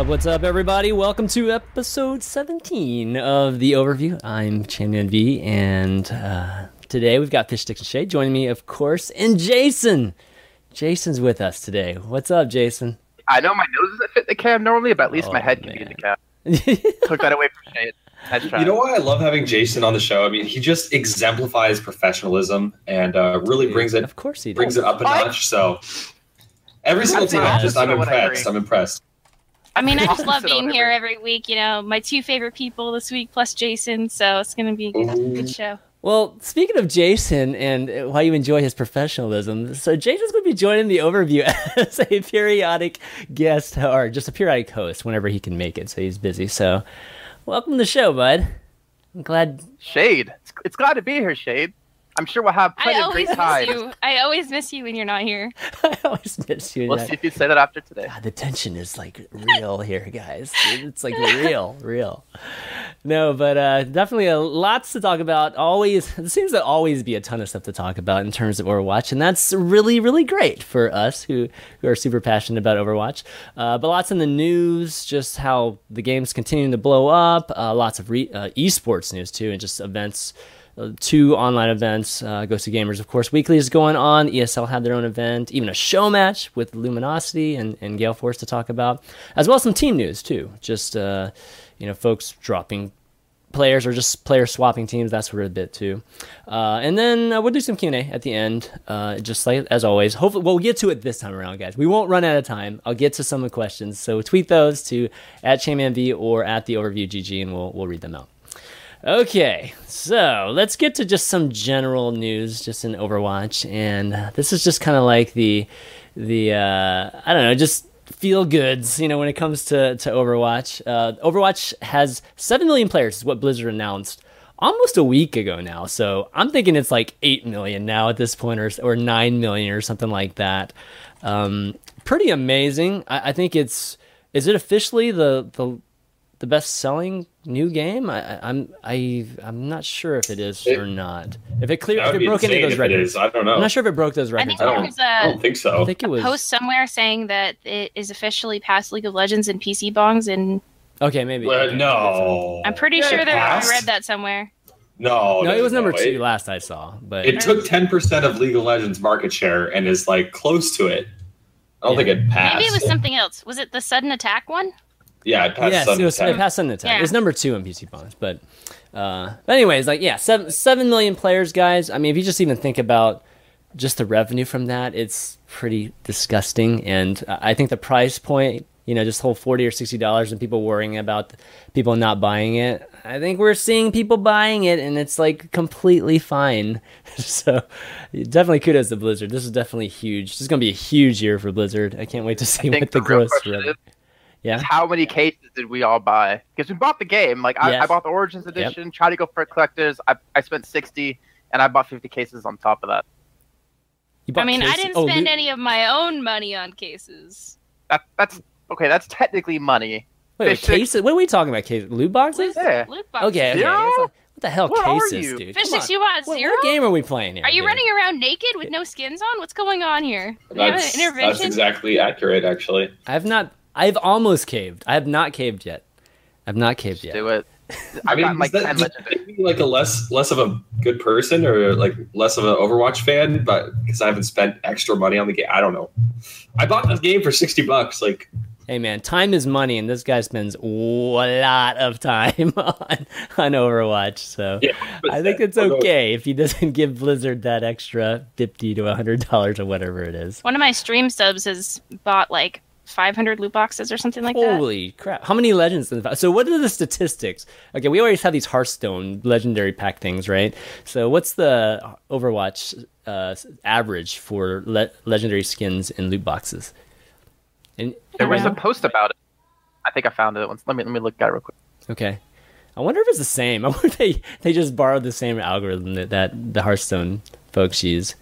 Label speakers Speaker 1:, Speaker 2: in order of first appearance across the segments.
Speaker 1: What's up? What's up, everybody? Welcome to episode 17 of the overview. I'm Champion V, and uh, today we've got Fish Sticks and Shade joining me, of course, and Jason. Jason's with us today. What's up, Jason?
Speaker 2: I know my nose doesn't fit the cam normally, but at least
Speaker 1: Oh,
Speaker 2: my head can be in the cam. Took that away from Shade.
Speaker 3: You know why I love having Jason on the show? I mean, he just exemplifies professionalism and uh, really brings it
Speaker 1: Of course he
Speaker 3: brings
Speaker 1: does.
Speaker 3: it up a notch. So every single time, I'm just I'm
Speaker 2: opposite of what I
Speaker 3: impressed. I'm impressed.
Speaker 4: I mean, I just love being here
Speaker 2: every-
Speaker 4: every week. You know, my two favorite people this week plus Jason, so it's gonna be a good,
Speaker 3: Ooh.
Speaker 4: good mm. show.
Speaker 1: Well, speaking of Jason and why you enjoy his professionalism, so Jason's going to be joining the overview as a periodic guest or just a periodic host whenever he can make it. So he's busy. So welcome to the show, bud. I'm glad.
Speaker 2: Shade. It's, it's glad to be here, Shade. I'm sure we'll have
Speaker 4: I
Speaker 2: plenty of
Speaker 4: always
Speaker 2: great
Speaker 4: miss
Speaker 2: times.
Speaker 4: you. I always miss you when you're not here.
Speaker 1: I always miss you.
Speaker 2: We'll see if you say that after today.
Speaker 1: God, the tension is like real here, guys. It's like real, real. No, but uh, definitely uh, lots to talk about. Always, it seems to always be a ton of stuff to talk about in terms of Overwatch, and that's really, really great for us who who are super passionate about Overwatch. Uh, but lots in the news, just how the game's continuing to blow up. Uh, lots of re- uh, esports news too, and just events two online events. Uh, Gosu Gamers, of course, weekly is going on. ESL had their own event, even a show match with Luminosity and, and Gale Force to talk about, as well as some team news too. Just uh, you know, folks dropping players or just player swapping teams. That's sort of a bit too. Uh, and then uh, we'll do some Q and A at the end, uh, just like as always. Hopefully, we'll get to it this time around, guys. We won't run out of time. I'll get to some of the questions, so tweet those to at ChainmanV or at the Overview GG, and we'll we'll read them out. Okay, so let's get to just some general news, just in Overwatch, and this is just kind of like the the uh, I don't know, just feel goods, you know, when it comes to to Overwatch. Uh, Overwatch has seven million players, is what Blizzard announced almost a week ago now. So I'm thinking it's like eight million now at this point, or or nine million or something like that. Um, pretty amazing. I, I think it's is it officially the the the best selling new game? I, I- I'm I I'm not sure if it is
Speaker 3: It-
Speaker 1: or not. If it clear if it broke any of those records,
Speaker 3: is. I don't know.
Speaker 1: I'm not sure if it broke those
Speaker 4: I
Speaker 1: records.
Speaker 4: think
Speaker 3: I
Speaker 4: there
Speaker 3: don't,
Speaker 4: was
Speaker 3: I
Speaker 4: a,
Speaker 3: don't think so.
Speaker 1: I think it
Speaker 4: a
Speaker 1: was
Speaker 4: post somewhere saying that it is officially past League of Legends and PC bangs, and
Speaker 1: okay. Maybe
Speaker 3: Well, no.
Speaker 4: I'm pretty
Speaker 3: Yeah,
Speaker 4: sure
Speaker 3: it
Speaker 4: that I read that somewhere.
Speaker 3: No,
Speaker 1: No, it was number
Speaker 3: no.
Speaker 1: two
Speaker 3: It,
Speaker 1: last I saw, but
Speaker 3: it took 10% of League of Legends market share and is like close to it. I don't
Speaker 1: Yeah.
Speaker 3: think it passed.
Speaker 4: Maybe it was something else. Was it the sudden attack one?
Speaker 3: Yeah, it passed
Speaker 1: yes,
Speaker 3: sudden
Speaker 1: it was
Speaker 3: attack.
Speaker 1: it passed sudden attack.
Speaker 4: Yeah.
Speaker 1: It was number two in PC bangs, but uh, but anyways, like yeah, seven seven million players, guys. I mean, if you just even think about just the revenue from that, it's pretty disgusting. And uh, I think the price point, you know, just whole forty or sixty dollars, and people worrying about people not buying it. I think we're seeing people buying it, and it's like completely fine. so definitely kudos to Blizzard. This is definitely huge. This is going to be a huge year for Blizzard. I can't wait to see
Speaker 2: I think
Speaker 1: what the,
Speaker 2: the real
Speaker 1: gross
Speaker 2: question
Speaker 1: revenue.
Speaker 2: is,
Speaker 1: Yeah.
Speaker 2: how many cases did we all buy? Because we bought the game. Like I,
Speaker 1: Yes.
Speaker 2: I bought the Origins edition. Tried to go for collectors. I, I spent sixty, and I bought fifty cases on top of that.
Speaker 1: You
Speaker 4: I
Speaker 1: bought
Speaker 4: mean, I didn't
Speaker 1: oh,
Speaker 4: spend
Speaker 1: loot-
Speaker 4: any of my own money on cases.
Speaker 2: That that's okay. That's technically money.
Speaker 1: Wait, wait, cases? What are we talking about? Cases? Loot boxes?
Speaker 2: Yeah.
Speaker 4: Loot boxes.
Speaker 1: Okay, okay. Like, what the hell,
Speaker 2: What are
Speaker 1: cases,
Speaker 2: you?
Speaker 1: dude?
Speaker 4: Fish sticks, you want
Speaker 1: What,
Speaker 4: zero?
Speaker 1: what game are we playing here?
Speaker 4: Are you
Speaker 1: dude?
Speaker 4: running around naked with no skins on? What's going on here? Do you have an
Speaker 3: That's, that's exactly accurate, actually.
Speaker 1: I've not. I've almost caved. I have not caved yet. I've not caved yet.
Speaker 2: Do it.
Speaker 3: I mean,
Speaker 2: gotten like
Speaker 3: that, does that make me like a less less of a good person or like less of an Overwatch fan, but because I haven't spent extra money on the game, I don't know. I bought this game for sixty bucks. Like,
Speaker 1: Hey man, time is money, and this guy spends a lot of time on on Overwatch. So
Speaker 3: yeah,
Speaker 1: I think it's
Speaker 3: oh,
Speaker 1: okay if he doesn't give Blizzard that extra fifty to hundred dollars or whatever it is.
Speaker 4: One of my stream subs has bought like 500 loot boxes or something like that.
Speaker 1: Holy crap! How many legends? In the, so what are the statistics? Okay, we always have these Hearthstone legendary pack things, right? So what's the Overwatch uh, average for le- legendary skins in loot boxes? And
Speaker 2: There was a post about it. I think I found it once. Let me let me look at it real quick.
Speaker 1: okay, I wonder if it's the same. I wonder if they they just borrowed the same algorithm that, that the Hearthstone folks use.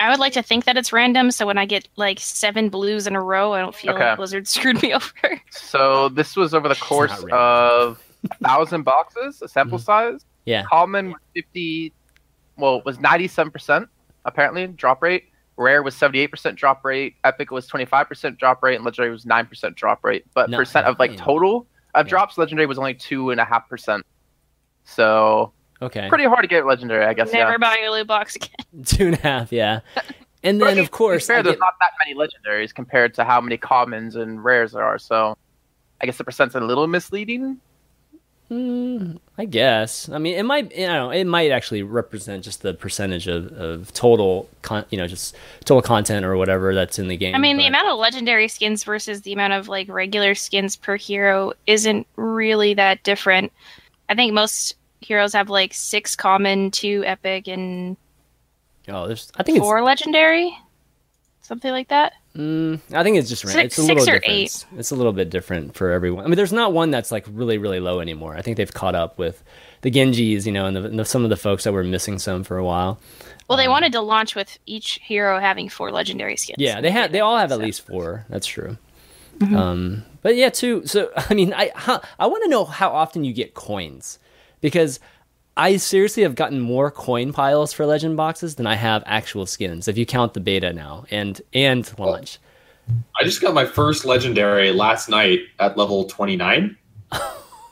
Speaker 4: I would like to think that it's random, so when I get like seven blues in a row, I don't feel
Speaker 2: Okay.
Speaker 4: like Blizzard screwed me over.
Speaker 2: So this was over the course of a thousand boxes, a sample size.
Speaker 1: Yeah.
Speaker 2: Common was fifty, well, it was ninety-seven percent apparently drop rate. Rare was 78% drop rate, Epic was 25% drop rate, and Legendary was 9% drop rate. But
Speaker 1: No-
Speaker 2: percent of like
Speaker 1: damn.
Speaker 2: total of
Speaker 1: Yeah.
Speaker 2: drops, Legendary was only two and a half percent. So
Speaker 1: Okay.
Speaker 2: pretty hard to get Legendary, I guess.
Speaker 4: Never
Speaker 2: yeah.
Speaker 4: buying a loot box again.
Speaker 1: Two and a half, yeah. And then of course,
Speaker 2: fair,
Speaker 1: I
Speaker 2: there's
Speaker 1: get-
Speaker 2: not that many legendaries compared to how many commons and rares there are. So, I guess the percent's a little misleading.
Speaker 1: Mm, I guess. I mean, it might. You know, it might actually represent just the percentage of, of total, con- you know, just total content or whatever that's in the game.
Speaker 4: I mean, the amount of legendary skins versus the amount of like regular skins per hero isn't really that different. I think most heroes have like six common, two epic, and
Speaker 1: Oh, there's. I think it's.
Speaker 4: four legendary, something like that.
Speaker 1: Mm, I think it's just
Speaker 4: Six-
Speaker 1: it's a little different.
Speaker 4: eight.
Speaker 1: It's a little bit different for everyone. I mean, there's not one that's like really really low anymore. I think they've caught up with the Genjis, you know, and, the, and the, some of the folks that were missing some for a while.
Speaker 4: Well, they
Speaker 1: Um,
Speaker 4: wanted to launch with each hero having four legendary skins.
Speaker 1: Yeah, they had. They all have at
Speaker 4: So-
Speaker 1: least four. That's true.
Speaker 4: Mm-hmm.
Speaker 1: Um, but yeah, too. So I mean, I huh, I want to know how often you get coins because I seriously have gotten more coin piles for legend boxes than I have actual skins. If you count the beta now and and launch.
Speaker 3: I just got my first legendary last night at level 29.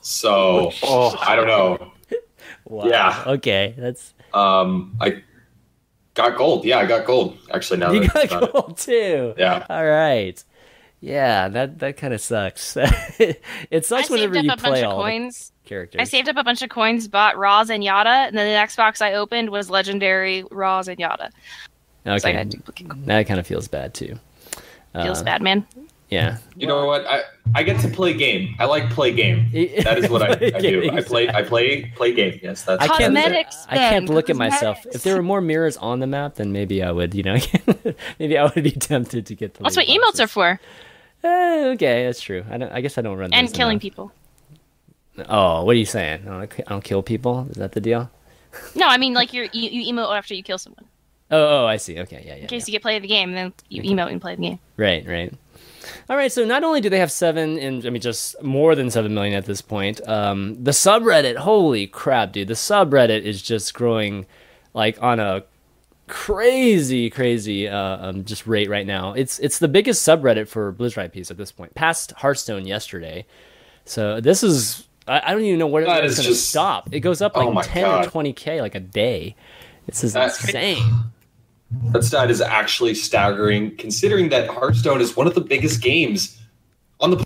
Speaker 3: So
Speaker 2: Oh.
Speaker 3: I don't know.
Speaker 1: Wow.
Speaker 3: Yeah.
Speaker 1: Okay, that's
Speaker 3: Um, I got gold. Yeah, I got gold. Actually, now
Speaker 1: you
Speaker 3: that
Speaker 1: got
Speaker 3: think about it.
Speaker 1: gold too.
Speaker 3: Yeah.
Speaker 1: All right. Yeah, that that kind of sucks. it
Speaker 4: I
Speaker 1: sucks
Speaker 4: saved
Speaker 1: whenever
Speaker 4: up
Speaker 1: you
Speaker 4: a bunch
Speaker 1: play
Speaker 4: of
Speaker 1: all the
Speaker 4: coins.
Speaker 1: characters.
Speaker 4: I saved up a bunch of coins, bought Raws and Yada, and then the next box I opened was legendary Raws and Yada.
Speaker 1: Okay,
Speaker 4: got duplicate coins.
Speaker 1: that kind of feels bad too.
Speaker 4: Feels
Speaker 1: Uh,
Speaker 4: bad, man.
Speaker 1: Yeah.
Speaker 3: You know what? I, I get to play game. I like play game. That is what I, I do. I play I play play game. Yes, that's
Speaker 1: I can't.
Speaker 4: Cosmetics,
Speaker 1: I can't
Speaker 4: then,
Speaker 1: look at myself. If there were more mirrors on the map, then maybe I would. You know, maybe I would be tempted to get the.
Speaker 4: That's
Speaker 1: loot
Speaker 4: what emotes are for,
Speaker 1: Eh, okay, that's true. I don't. I guess I don't run.
Speaker 4: and killing
Speaker 1: enough.
Speaker 4: people.
Speaker 1: Oh, what are you saying? I don't, I don't kill people. Is that the deal?
Speaker 4: No, I mean like you're, you you emote after you kill someone.
Speaker 1: Oh, oh, I see. Okay, yeah, yeah.
Speaker 4: In case
Speaker 1: yeah.
Speaker 4: you get play the game, then you emote and play the game.
Speaker 1: Right, right. All right, so not only do they have seven, and I mean just more than seven million at this point. Um, the subreddit, holy crap, dude! The subreddit is just growing like on a crazy, crazy uh, um, just rate right now. It's it's the biggest subreddit for Blizzard IPs at this point, past Hearthstone yesterday. So this is I, I don't even know where
Speaker 3: That
Speaker 1: it's going to stop. It goes up like
Speaker 3: my
Speaker 1: ten
Speaker 3: God.
Speaker 1: or twenty k like a day. This is
Speaker 3: That's-
Speaker 1: insane.
Speaker 3: That stat is actually staggering, considering that Hearthstone is one of the biggest games on the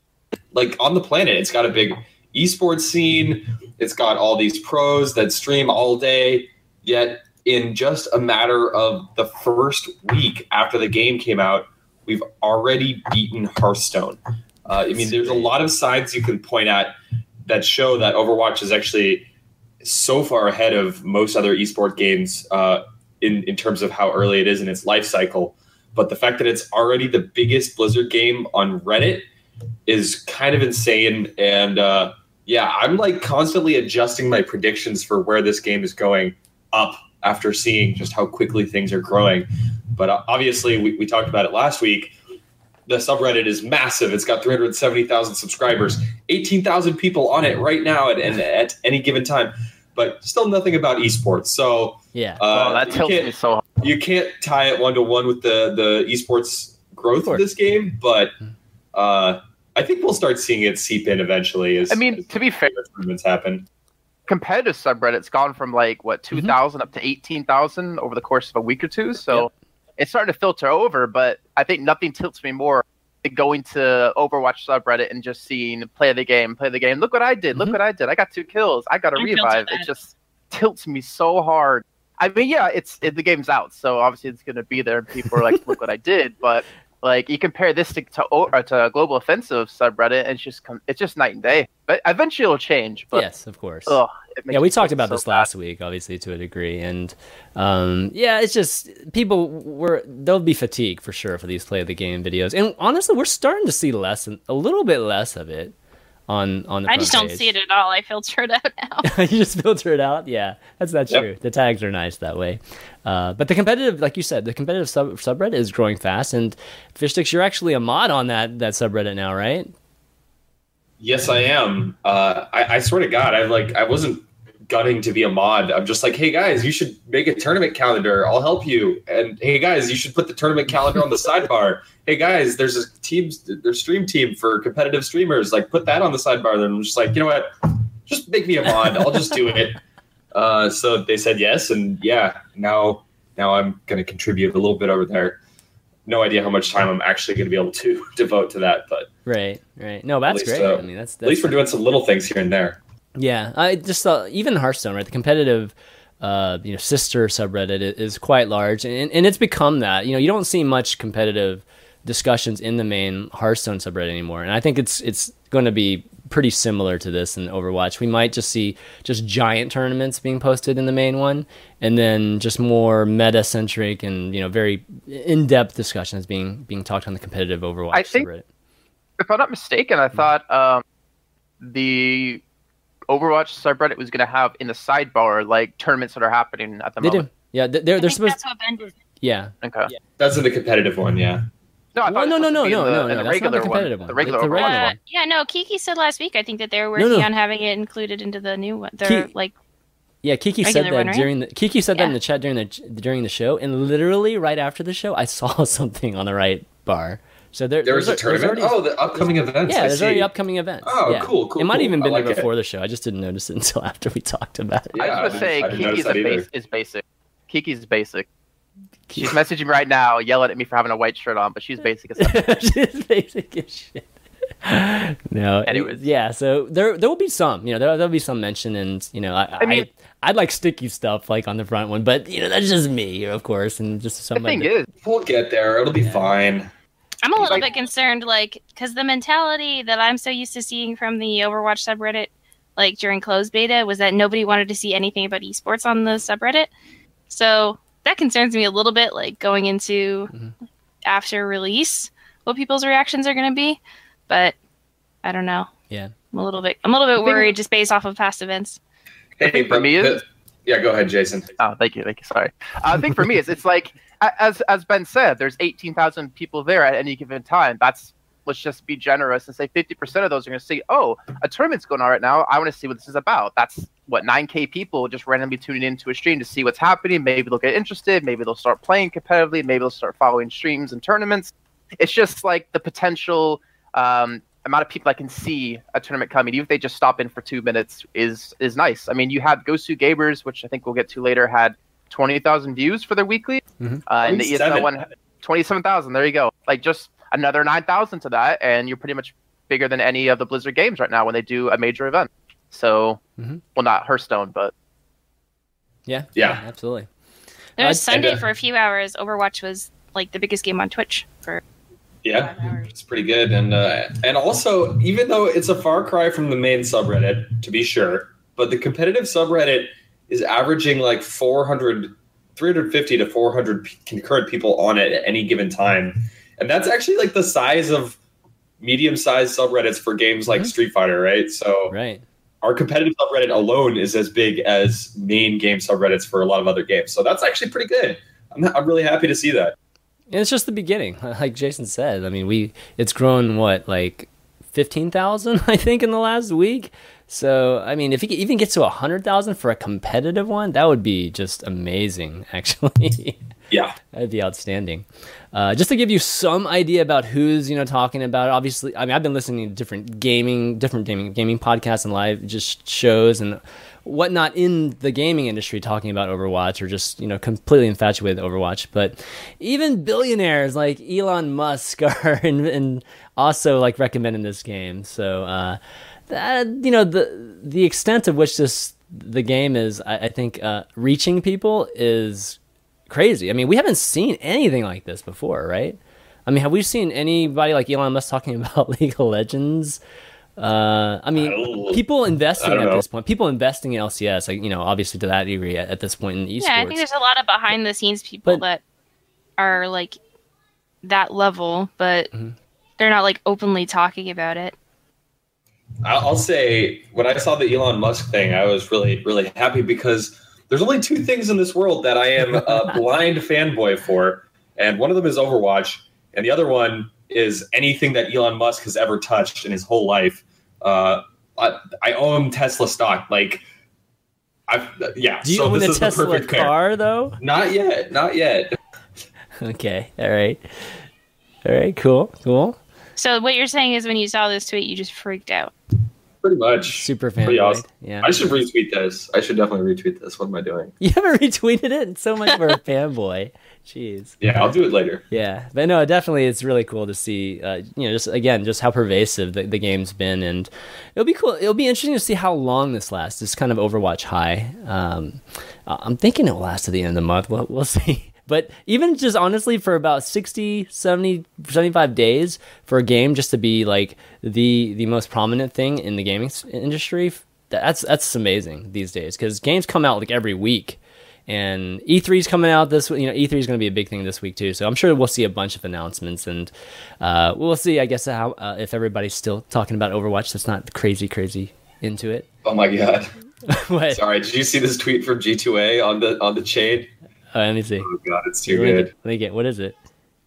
Speaker 3: like on the planet. It's got a big esports scene. It's got all these pros that stream all day. Yet, in just a matter of the first week after the game came out, we've already beaten Hearthstone. Uh, I mean, there's a lot of sides you can point at that show that Overwatch is actually so far ahead of most other esport games uh, in, in terms of how early it is in its life cycle. But the fact that it's already the biggest Blizzard game on Reddit is kind of insane. And uh, yeah, I'm like constantly adjusting my predictions for where this game is going up after seeing just how quickly things are growing. But uh, obviously, we, we talked about it last week. The subreddit is massive. It's got 370,000 subscribers, 18,000 people on it right now at, and at any given time, but still nothing about esports. So
Speaker 1: Yeah.
Speaker 3: uh,
Speaker 2: oh, that
Speaker 3: you can't-
Speaker 2: me so hard.
Speaker 3: you can't tie it one to one with the the esports growth
Speaker 1: Of
Speaker 3: of, this game, but uh, I think we'll start seeing it seep in eventually. As
Speaker 2: I mean, to be fair,
Speaker 3: improvements happen.
Speaker 2: Competitive subreddit's gone from like what
Speaker 1: Mm-hmm.
Speaker 2: 2000 up to 18,000 over the course of a week or two. So it's starting to filter over, but I think nothing tilts me more than going to Overwatch subreddit and just seeing play the game, play the game. Look what I did.
Speaker 1: Mhm.
Speaker 2: Look what I did. I got two kills. I got a
Speaker 4: I'm
Speaker 2: revive. It just tilts me so hard. I mean, yeah, it's it, the game's out, so obviously it's going to be there and people are like, "Look what I did." But like you compare this to to, or to Global Offensive subreddit, and it's just it's just night and day. But eventually it'll change. But
Speaker 1: yes, of course.
Speaker 2: ugh,
Speaker 1: yeah, we talked about
Speaker 2: so
Speaker 1: this
Speaker 2: bad.
Speaker 1: last week, obviously to a degree, and um, yeah, it's just people were there'll be fatigue for sure for these play of the game videos, and honestly, we're starting to see less, a little bit less of it on on the.
Speaker 4: I just don't see it at all. I filter it out now.
Speaker 1: you just filter it out. Yeah, that's not
Speaker 3: Yep.
Speaker 1: true. The tags are nice that way. Uh, but the competitive, like you said, the competitive sub- subreddit is growing fast. And Fishsticks, you're actually a mod on that that subreddit now, right?
Speaker 3: Yes, I am. Uh, I, I swear to God, I like I wasn't gunning to be a mod. I'm just like, hey guys, you should make a tournament calendar. I'll help you. And hey guys, you should put the tournament calendar on the sidebar. Hey guys, there's a team, there's stream team for competitive streamers. Like put that on the sidebar. Then I'm just like, you know what? Just make me a mod. I'll just do it. Uh, so they said yes, and yeah, now now I'm going to contribute a little bit over there. No idea how much time I'm actually going to be able to devote to that, but
Speaker 1: right, right. No, that's
Speaker 3: least,
Speaker 1: great.
Speaker 3: uh,
Speaker 1: I mean, that's,
Speaker 3: at least we're doing some little things here and there.
Speaker 1: Yeah, I just thought even Hearthstone, right? The competitive, uh, you know, sister subreddit is quite large, and and it's become that. You know, you don't see much competitive discussions in the main Hearthstone subreddit anymore, and I think it's it's going to be pretty similar to this in Overwatch. We might just see just giant tournaments being posted in the main one, and then just more meta centric and you know very in depth discussions being being talked on the competitive Overwatch
Speaker 2: I think-
Speaker 1: subreddit.
Speaker 2: If I'm not mistaken, I thought um, the Overwatch subreddit was going to have in the sidebar like tournaments that are happening at the
Speaker 1: They do,
Speaker 2: moment.
Speaker 1: yeah. They're they're
Speaker 4: I think
Speaker 1: supposed,
Speaker 4: that's what Ben did.
Speaker 1: yeah.
Speaker 2: Okay.
Speaker 3: That's in the competitive one, yeah.
Speaker 2: No, I
Speaker 1: Well,
Speaker 2: thought
Speaker 1: no,
Speaker 2: it was
Speaker 1: no, no, no,
Speaker 2: the,
Speaker 1: no,
Speaker 2: in the
Speaker 1: that's not the
Speaker 2: regular
Speaker 1: competitive
Speaker 2: one.
Speaker 1: one.
Speaker 2: The regular
Speaker 1: It's the regular
Speaker 4: Uh,
Speaker 2: one.
Speaker 4: yeah, no, Kiki said last week. I think that they were working
Speaker 1: no.
Speaker 4: on having it included into the new one. Their
Speaker 1: Ki-
Speaker 4: like
Speaker 1: Yeah, Kiki said that
Speaker 4: one, right?
Speaker 1: during the Kiki said that in the chat during the during the show, and literally right after the show, I saw something on the right bar. So there,
Speaker 3: There was a
Speaker 1: there's there's
Speaker 3: tournament.
Speaker 1: already-
Speaker 3: oh, the upcoming events.
Speaker 1: yeah,
Speaker 3: I
Speaker 1: there's
Speaker 3: see.
Speaker 1: already upcoming events.
Speaker 3: Oh,
Speaker 1: Yeah.
Speaker 3: cool, cool,
Speaker 1: It might
Speaker 3: cool.
Speaker 1: even
Speaker 3: I
Speaker 1: been
Speaker 3: like
Speaker 1: there
Speaker 3: it.
Speaker 1: before the show. I just didn't notice it until after we talked about it.
Speaker 3: Yeah,
Speaker 2: I was
Speaker 3: I
Speaker 2: going to say
Speaker 3: didn't- I didn't
Speaker 2: Kiki's a
Speaker 3: that
Speaker 2: base, is basic. Kiki's basic. She's messaging me right now, yelling at me for having a white shirt on, but she's basic as hell.
Speaker 1: She's basic as shit. No,
Speaker 2: Anyways.
Speaker 1: yeah. So there, there will be some. You know, there, there'll be some mention, and you know, I, I
Speaker 2: mean-
Speaker 1: I, would like sticky stuff like on the front one, but you know, that's just me, of course, and just
Speaker 2: The
Speaker 1: somebody.
Speaker 2: thing is,
Speaker 3: We'll get there. It'll be
Speaker 1: Yeah.
Speaker 3: fine.
Speaker 4: I'm a little
Speaker 2: Like-
Speaker 4: bit concerned, like, because the mentality that I'm so used to seeing from the Overwatch subreddit, like during closed beta, was that nobody wanted to see anything about esports on the subreddit. So that concerns me a little bit, like going into
Speaker 1: Mhm.
Speaker 4: after release, what people's reactions are going to be. But I don't know.
Speaker 1: Yeah.
Speaker 4: I'm a little bit. I'm a little bit worried just based off of past events.
Speaker 3: Hey,
Speaker 2: thing for me is-
Speaker 3: yeah, go ahead, Jason.
Speaker 2: Oh, thank you, thank you. Sorry. Uh, I think for me, it's it's like a- as as Ben said, there's 18,000 people there at any given time. That's let's just be generous and say 50% of those are going to say, "Oh, a tournament's going on right now. I want to see what this is about." That's what 9k people just randomly tuning into a stream to see what's happening. Maybe they'll get interested. Maybe they'll start playing competitively. Maybe they'll start following streams and tournaments. It's just like the potential um, amount of people I can see a tournament coming, even if they just stop in for two minutes, is is nice. I mean, you had Gosu Gamers, which I think we'll get to later, had twenty thousand views for their weekly,
Speaker 1: Mhm.
Speaker 2: uh, and the ESL
Speaker 3: 27.
Speaker 2: one, twenty-seven thousand. There you go. Like just another nine thousand to that, and you're pretty much bigger than any of the Blizzard games right now when they do a major event. So,
Speaker 1: Mhm.
Speaker 2: well, not Hearthstone, but
Speaker 1: Yeah.
Speaker 3: Yeah.
Speaker 1: Absolutely.
Speaker 4: There was
Speaker 1: Uh,
Speaker 3: and,
Speaker 4: Sunday
Speaker 3: uh,
Speaker 4: for a few hours. Overwatch was like the biggest game on Twitch for
Speaker 3: Yeah, it's pretty good, and uh, and also even though it's a far cry from the main subreddit, to be sure, but the competitive subreddit is averaging like 400, 350 to 400 p- concurrent people on it at any given time, and that's actually like the size of medium-sized subreddits for games like
Speaker 1: Mhm.
Speaker 3: Street Fighter, right? So
Speaker 1: Right.
Speaker 3: our competitive subreddit alone is as big as main game subreddits for a lot of other games. So that's actually pretty good. I'm, I'm really happy to see that.
Speaker 1: And it's just the beginning, like Jason said. I mean, we it's grown what like fifteen thousand, I think, in the last week. So I mean, if it even gets to a hundred thousand for a competitive one, that would be just amazing. Actually,
Speaker 3: Yeah.
Speaker 1: that'd be outstanding. Uh, just to give you some idea about who's you know talking about it. Obviously, I mean, I've been listening to different gaming, different gaming gaming podcasts and live just shows and whatnot in the gaming industry talking about Overwatch or just you know completely infatuated with Overwatch. But even billionaires like Elon Musk are and, and also like recommending this game. So uh, that you know the the extent of which this the game is, I, I think uh, reaching people is crazy. I mean, we haven't seen anything like this before, right? I mean, have we seen anybody like Elon Musk talking about League of Legends? Uh, I mean,
Speaker 3: I-
Speaker 1: people investing at
Speaker 3: know.
Speaker 1: this point, people investing in LCS, like you know, obviously to that degree at, at this point in esports.
Speaker 4: Yeah, I think there's a lot of behind the scenes people
Speaker 1: But-
Speaker 4: that are like that level, but
Speaker 1: Mhm.
Speaker 4: They're not like openly talking about it.
Speaker 3: I'll I'll say when I saw the Elon Musk thing, I was really, really happy because there's only two things in this world that I am a blind fanboy for, and one of them is Overwatch, and the other one is anything that Elon Musk has ever touched in his whole life. Uh, I, I own Tesla stock. Like, I've, yeah.
Speaker 1: Do you
Speaker 3: so
Speaker 1: own
Speaker 3: this
Speaker 1: a
Speaker 3: the
Speaker 1: Tesla
Speaker 3: perfect pair.
Speaker 1: car though?
Speaker 3: Not yet. Not yet.
Speaker 1: Okay, all right, all right, cool, cool.
Speaker 4: So what you're saying is when you saw this tweet, you just freaked out.
Speaker 3: Pretty much.
Speaker 1: Super
Speaker 3: Pretty
Speaker 1: fanboy.
Speaker 3: awesome.
Speaker 1: Yeah.
Speaker 3: I should retweet this. I should definitely retweet this. What am I doing?
Speaker 1: You haven't retweeted it? So much for a fanboy. Jeez.
Speaker 3: Yeah, I'll do it later.
Speaker 1: Yeah, but no, definitely, it's really cool to see. Uh, you know, just again, just how pervasive the, the game's been, and it'll be cool. It'll be interesting to see how long this lasts. This kind of Overwatch high. Um, uh, I'm thinking it'll last to the end of the month. We'll, we'll see. But even just honestly, for about 60, 70, 75 days for a game just to be like the the most prominent thing in the gaming industry, that's that's amazing these days because games come out like every week and E3 is coming out this week. you know E3 is going to be a big thing this week too so I'm sure we'll see a bunch of announcements and uh, we'll see I guess how uh, if everybody's still talking about Overwatch that's not crazy crazy into it
Speaker 3: Oh my god.
Speaker 1: what
Speaker 3: Sorry. Did you see this tweet from G2A on the on the chain?
Speaker 1: Oh, let me see
Speaker 3: Oh god, it's too
Speaker 1: let
Speaker 3: good.
Speaker 1: get, let me get what is it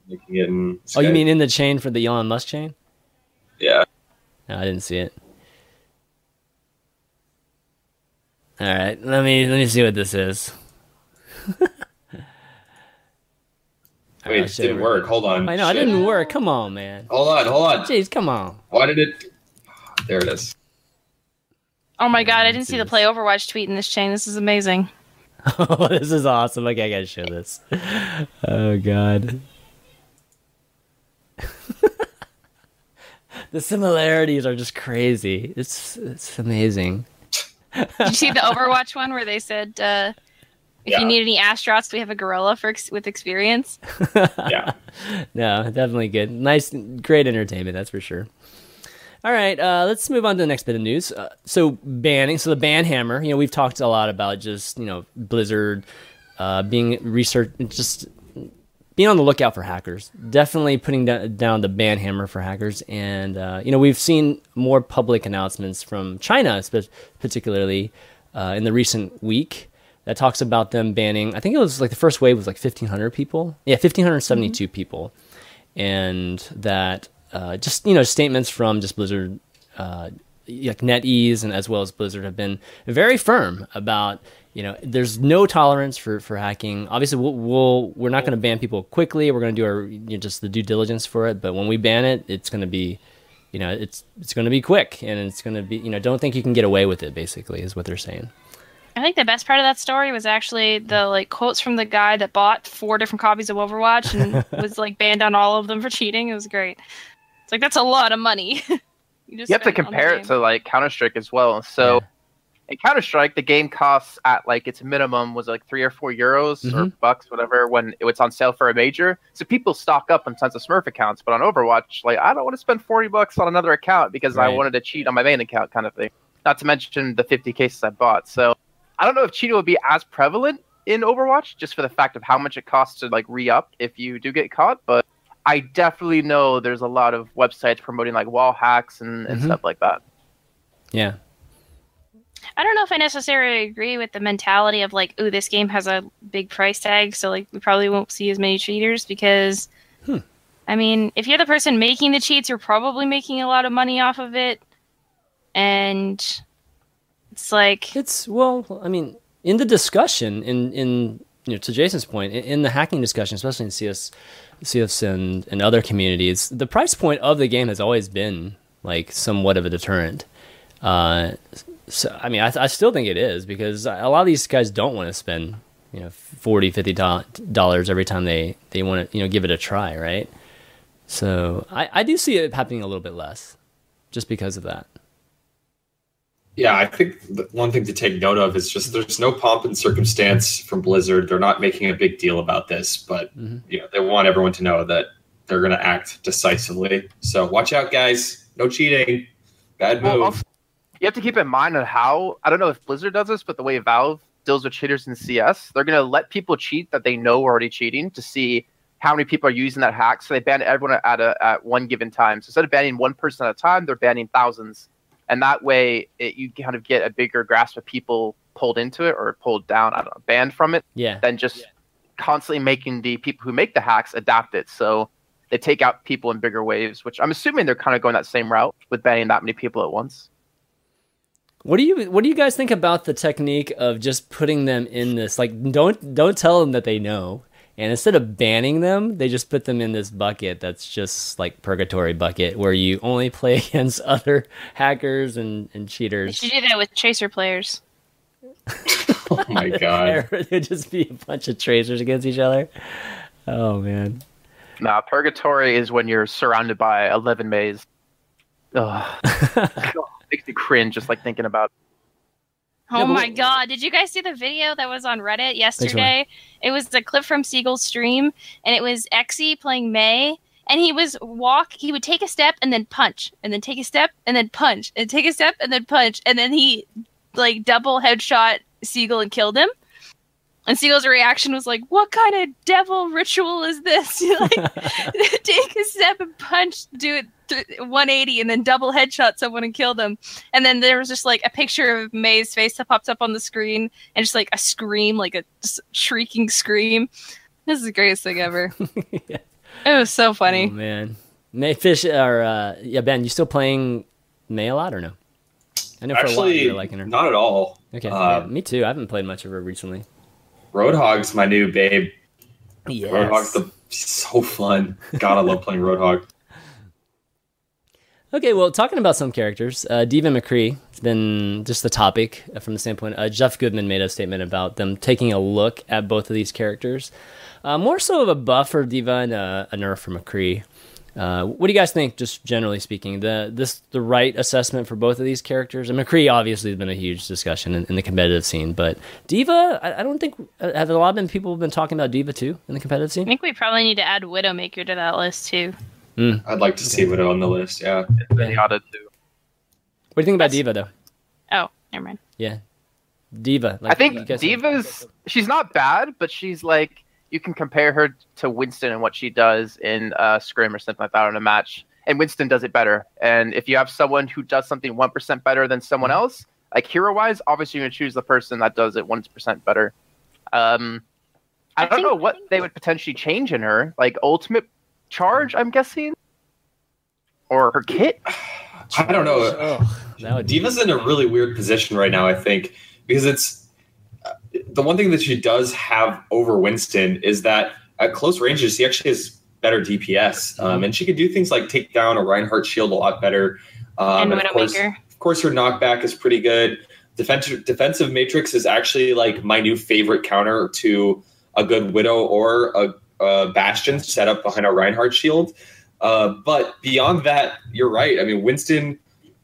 Speaker 3: Making it in
Speaker 1: oh you mean in the chain for the Elon Musk chain
Speaker 3: yeah?
Speaker 1: no I didn't see it all right let me let me see what this is
Speaker 3: Wait,
Speaker 1: I
Speaker 3: oh,
Speaker 1: it
Speaker 3: didn't work. Hold on.
Speaker 1: I know it didn't work come on man
Speaker 3: Hold on. Hold on.
Speaker 1: jeez come on
Speaker 3: Why did it? There it is.
Speaker 4: Oh my god, I didn't see
Speaker 1: see
Speaker 4: the play Overwatch tweet in this chain. This is amazing.
Speaker 1: Oh, this is awesome. Okay, I gotta show this. Oh god. the similarities are just crazy. It's it's amazing.
Speaker 4: Did you see the Overwatch one where they said, uh, "If
Speaker 3: Yeah.
Speaker 4: you need any astronauts, we have a gorilla for ex- with experience."
Speaker 3: Yeah.
Speaker 1: No, definitely good. Nice, great entertainment. That's for sure. All right, uh, let's move on to the next bit of news. Uh, so banning, so the ban hammer. You know, we've talked a lot about just you know Blizzard uh, being research, just being on the lookout for hackers. Definitely putting da- down the ban hammer for hackers, and uh, you know we've seen more public announcements from China, spe- particularly uh, in the recent week. That talks about them banning. I think it was like the first wave was like fifteen hundred people. Yeah, fifteen hundred seventy-two people and that uh, just you know statements from just Blizzard, uh, like NetEase and as well as Blizzard have been very firm about you know there's no tolerance for for hacking. Obviously, we'll, we'll we're not going to ban people quickly. We're going to do our you know, just the due diligence for it. But when we ban it, it's going to be you know it's it's going to be quick and it's going to be you know don't think you can get away with it. Basically, is what they're saying.
Speaker 4: I think the best part of that story was actually the like quotes from the guy that bought four different copies of Overwatch and was like banned on all of them for cheating. It was great. It's like that's a lot of money. you, just
Speaker 2: You have to
Speaker 4: spent on the
Speaker 2: compare it to like Counter Strike as well. So in Counter Strike, the game costs at like its minimum was like three or four euros or
Speaker 1: Mhm.
Speaker 2: bucks, whatever, when it was on sale for a major. So people stock up on tons of Smurf accounts. But on Overwatch, like I don't want to spend forty bucks on another account because I wanted to cheat on my main account, kind of thing. Not to mention the fifty cases I bought. So I don't know if cheating would be as prevalent in Overwatch, just for the fact of how much it costs to like re up if you do get caught. But I definitely know there's a lot of websites promoting like wall hacks and, and
Speaker 1: Mhm.
Speaker 2: stuff like that.
Speaker 1: Yeah.
Speaker 4: I don't know if I necessarily agree with the mentality of like, ooh, this game has a big price tag, so like we probably won't see as many cheaters because
Speaker 1: Hmm.
Speaker 4: I mean, if you're the person making the cheats, you're probably making a lot of money off of it. And it's like
Speaker 1: It's well, I mean, in the discussion, in in you know, to Jason's point, in, in the hacking discussion, especially in CS, CS and and other communities, the price point of the game has always been like somewhat of a deterrent. Uh, so I mean, I, I still think it is because a lot of these guys don't want to spend you know 40 50 dollars every time they they want to you know give it a try, right? So I, I do see it happening a little bit less, just because of that.
Speaker 3: Yeah, I think the one thing to take note of is just there's no pomp and circumstance from Blizzard. They're not making a big deal about this, but
Speaker 1: Mhm.
Speaker 3: you know they want everyone to know that they're going to act decisively. So watch out, guys! No cheating. Bad
Speaker 2: Well,
Speaker 3: move.
Speaker 2: also, you have to keep in mind on how I don't know if Blizzard does this, but the way Valve deals with cheaters in CS, they're gonna let people cheat that they know are already cheating to see how many people are using that hack. So they ban everyone at a at one given time. So instead of banning one person at a time, they're banning thousands, and that way it, you kind of get a bigger grasp of people pulled into it or pulled down. I don't know, banned from it
Speaker 1: Yeah.
Speaker 2: than just constantly making the people who make the hacks adapt it. So they take out people in bigger waves, which I'm assuming they're kind of going that same route with banning that many people at once.
Speaker 1: What do you What do you guys think about the technique of just putting them in this? Like, don't don't tell them that they know, and instead of banning them, they just put them in this bucket that's just like purgatory bucket, where you only play against other hackers and and
Speaker 4: They
Speaker 1: cheaters.
Speaker 4: should do that with tracer players.
Speaker 3: Oh my god.
Speaker 1: It'd just be a bunch of tracers against each other. Oh man.
Speaker 2: Nah, purgatory is when you're surrounded by eleven Meis. Ugh. makes me cringe just like thinking about.
Speaker 4: Oh
Speaker 1: Yeah,
Speaker 4: my god! Did you guys see the video that was on Reddit yesterday? It was a clip from Seagull's stream, and it was Exy playing Mei, and he was walk. He would take a step and then punch, and then take a step and then punch, and take a step and then punch, and then he like double headshot Siegel and killed him. And Seagull's reaction was like, "What kind of devil ritual is this? You, like, take a step and punch, do it th- 180, and then double headshot someone and kill them." And then there was just like a picture of Mei's face that pops up on the screen, and just like a scream, like a just shrieking scream. This is the greatest thing ever.
Speaker 1: Yeah.
Speaker 4: It was so funny.
Speaker 1: Oh
Speaker 4: funny.
Speaker 1: man. Mei Fish or uh, yeah Ben, you still playing Mei a lot or no? I know for a while
Speaker 3: Actually,
Speaker 1: you were liking her.
Speaker 3: not at all.
Speaker 1: Okay,
Speaker 3: uh,
Speaker 1: yeah, me too. I haven't played much of her recently.
Speaker 3: Roadhog's my new babe.
Speaker 1: Yes.
Speaker 3: Roadhog's the so fun. God, I love playing Roadhog.
Speaker 1: Okay, well, talking about some characters, uh, D.Va McCree has been just the topic uh, from the standpoint. Uh, Geoff Goodman made a statement about them taking a look at both of these characters, uh, more so of a buff for D.Va and a, a nerf for McCree. Uh, what do you guys think, just generally speaking, the this the right assessment for both of these characters? And McCree obviously has been a huge discussion in, in the competitive scene, but D.Va, I, I don't think uh, have a lot of people been talking about D.Va too in the competitive scene.
Speaker 4: I think we probably need to add Widowmaker to that list too.
Speaker 3: I'd like to see Widow on the list. Yeah.
Speaker 2: Zenyatta too.
Speaker 1: What do you think about D.Va though?
Speaker 4: Oh, never mind.
Speaker 1: Yeah, D.Va.
Speaker 2: I think D.Va's she's not bad, but she's like you can compare her to Winston and what she does in uh, scrim or something like that in a match, and Winston does it better. And if you have someone who does something one percent better than someone
Speaker 1: Mm-hmm.
Speaker 2: else, like hero wise, obviously you're gonna choose the person that does it one percent better. Um, I,
Speaker 4: I
Speaker 2: don't
Speaker 4: think-
Speaker 2: know what they would potentially change in her, like ultimate charge. I'm guessing, or her kit.
Speaker 3: I don't know.
Speaker 1: Oh,
Speaker 3: D.Va's in a really weird position right now, I think, because it's uh, the one thing that she does have over Winston is that at close ranges, she actually has better DPS. Um, and she can do things like take down a Reinhardt shield a lot better. Um,
Speaker 4: and
Speaker 3: of course,
Speaker 4: Widowmaker.
Speaker 3: of course, her knockback is pretty good. Defensive defensive matrix is actually like my new favorite counter to a good widow or a, a bastion set up behind a Reinhardt shield. Uh, but beyond that, you're right. I mean, Winston.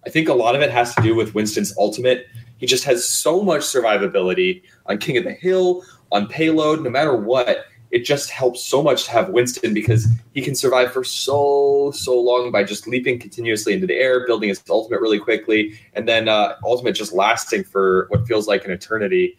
Speaker 3: I think a lot of it has to do with Winston's ultimate. He just has so much survivability on King of the Hill, on payload, no matter what. It just helps so much to have Winston because he can survive for so so long by just leaping continuously into the air, building his ultimate really quickly, and then uh, ultimate just lasting for what feels like an eternity.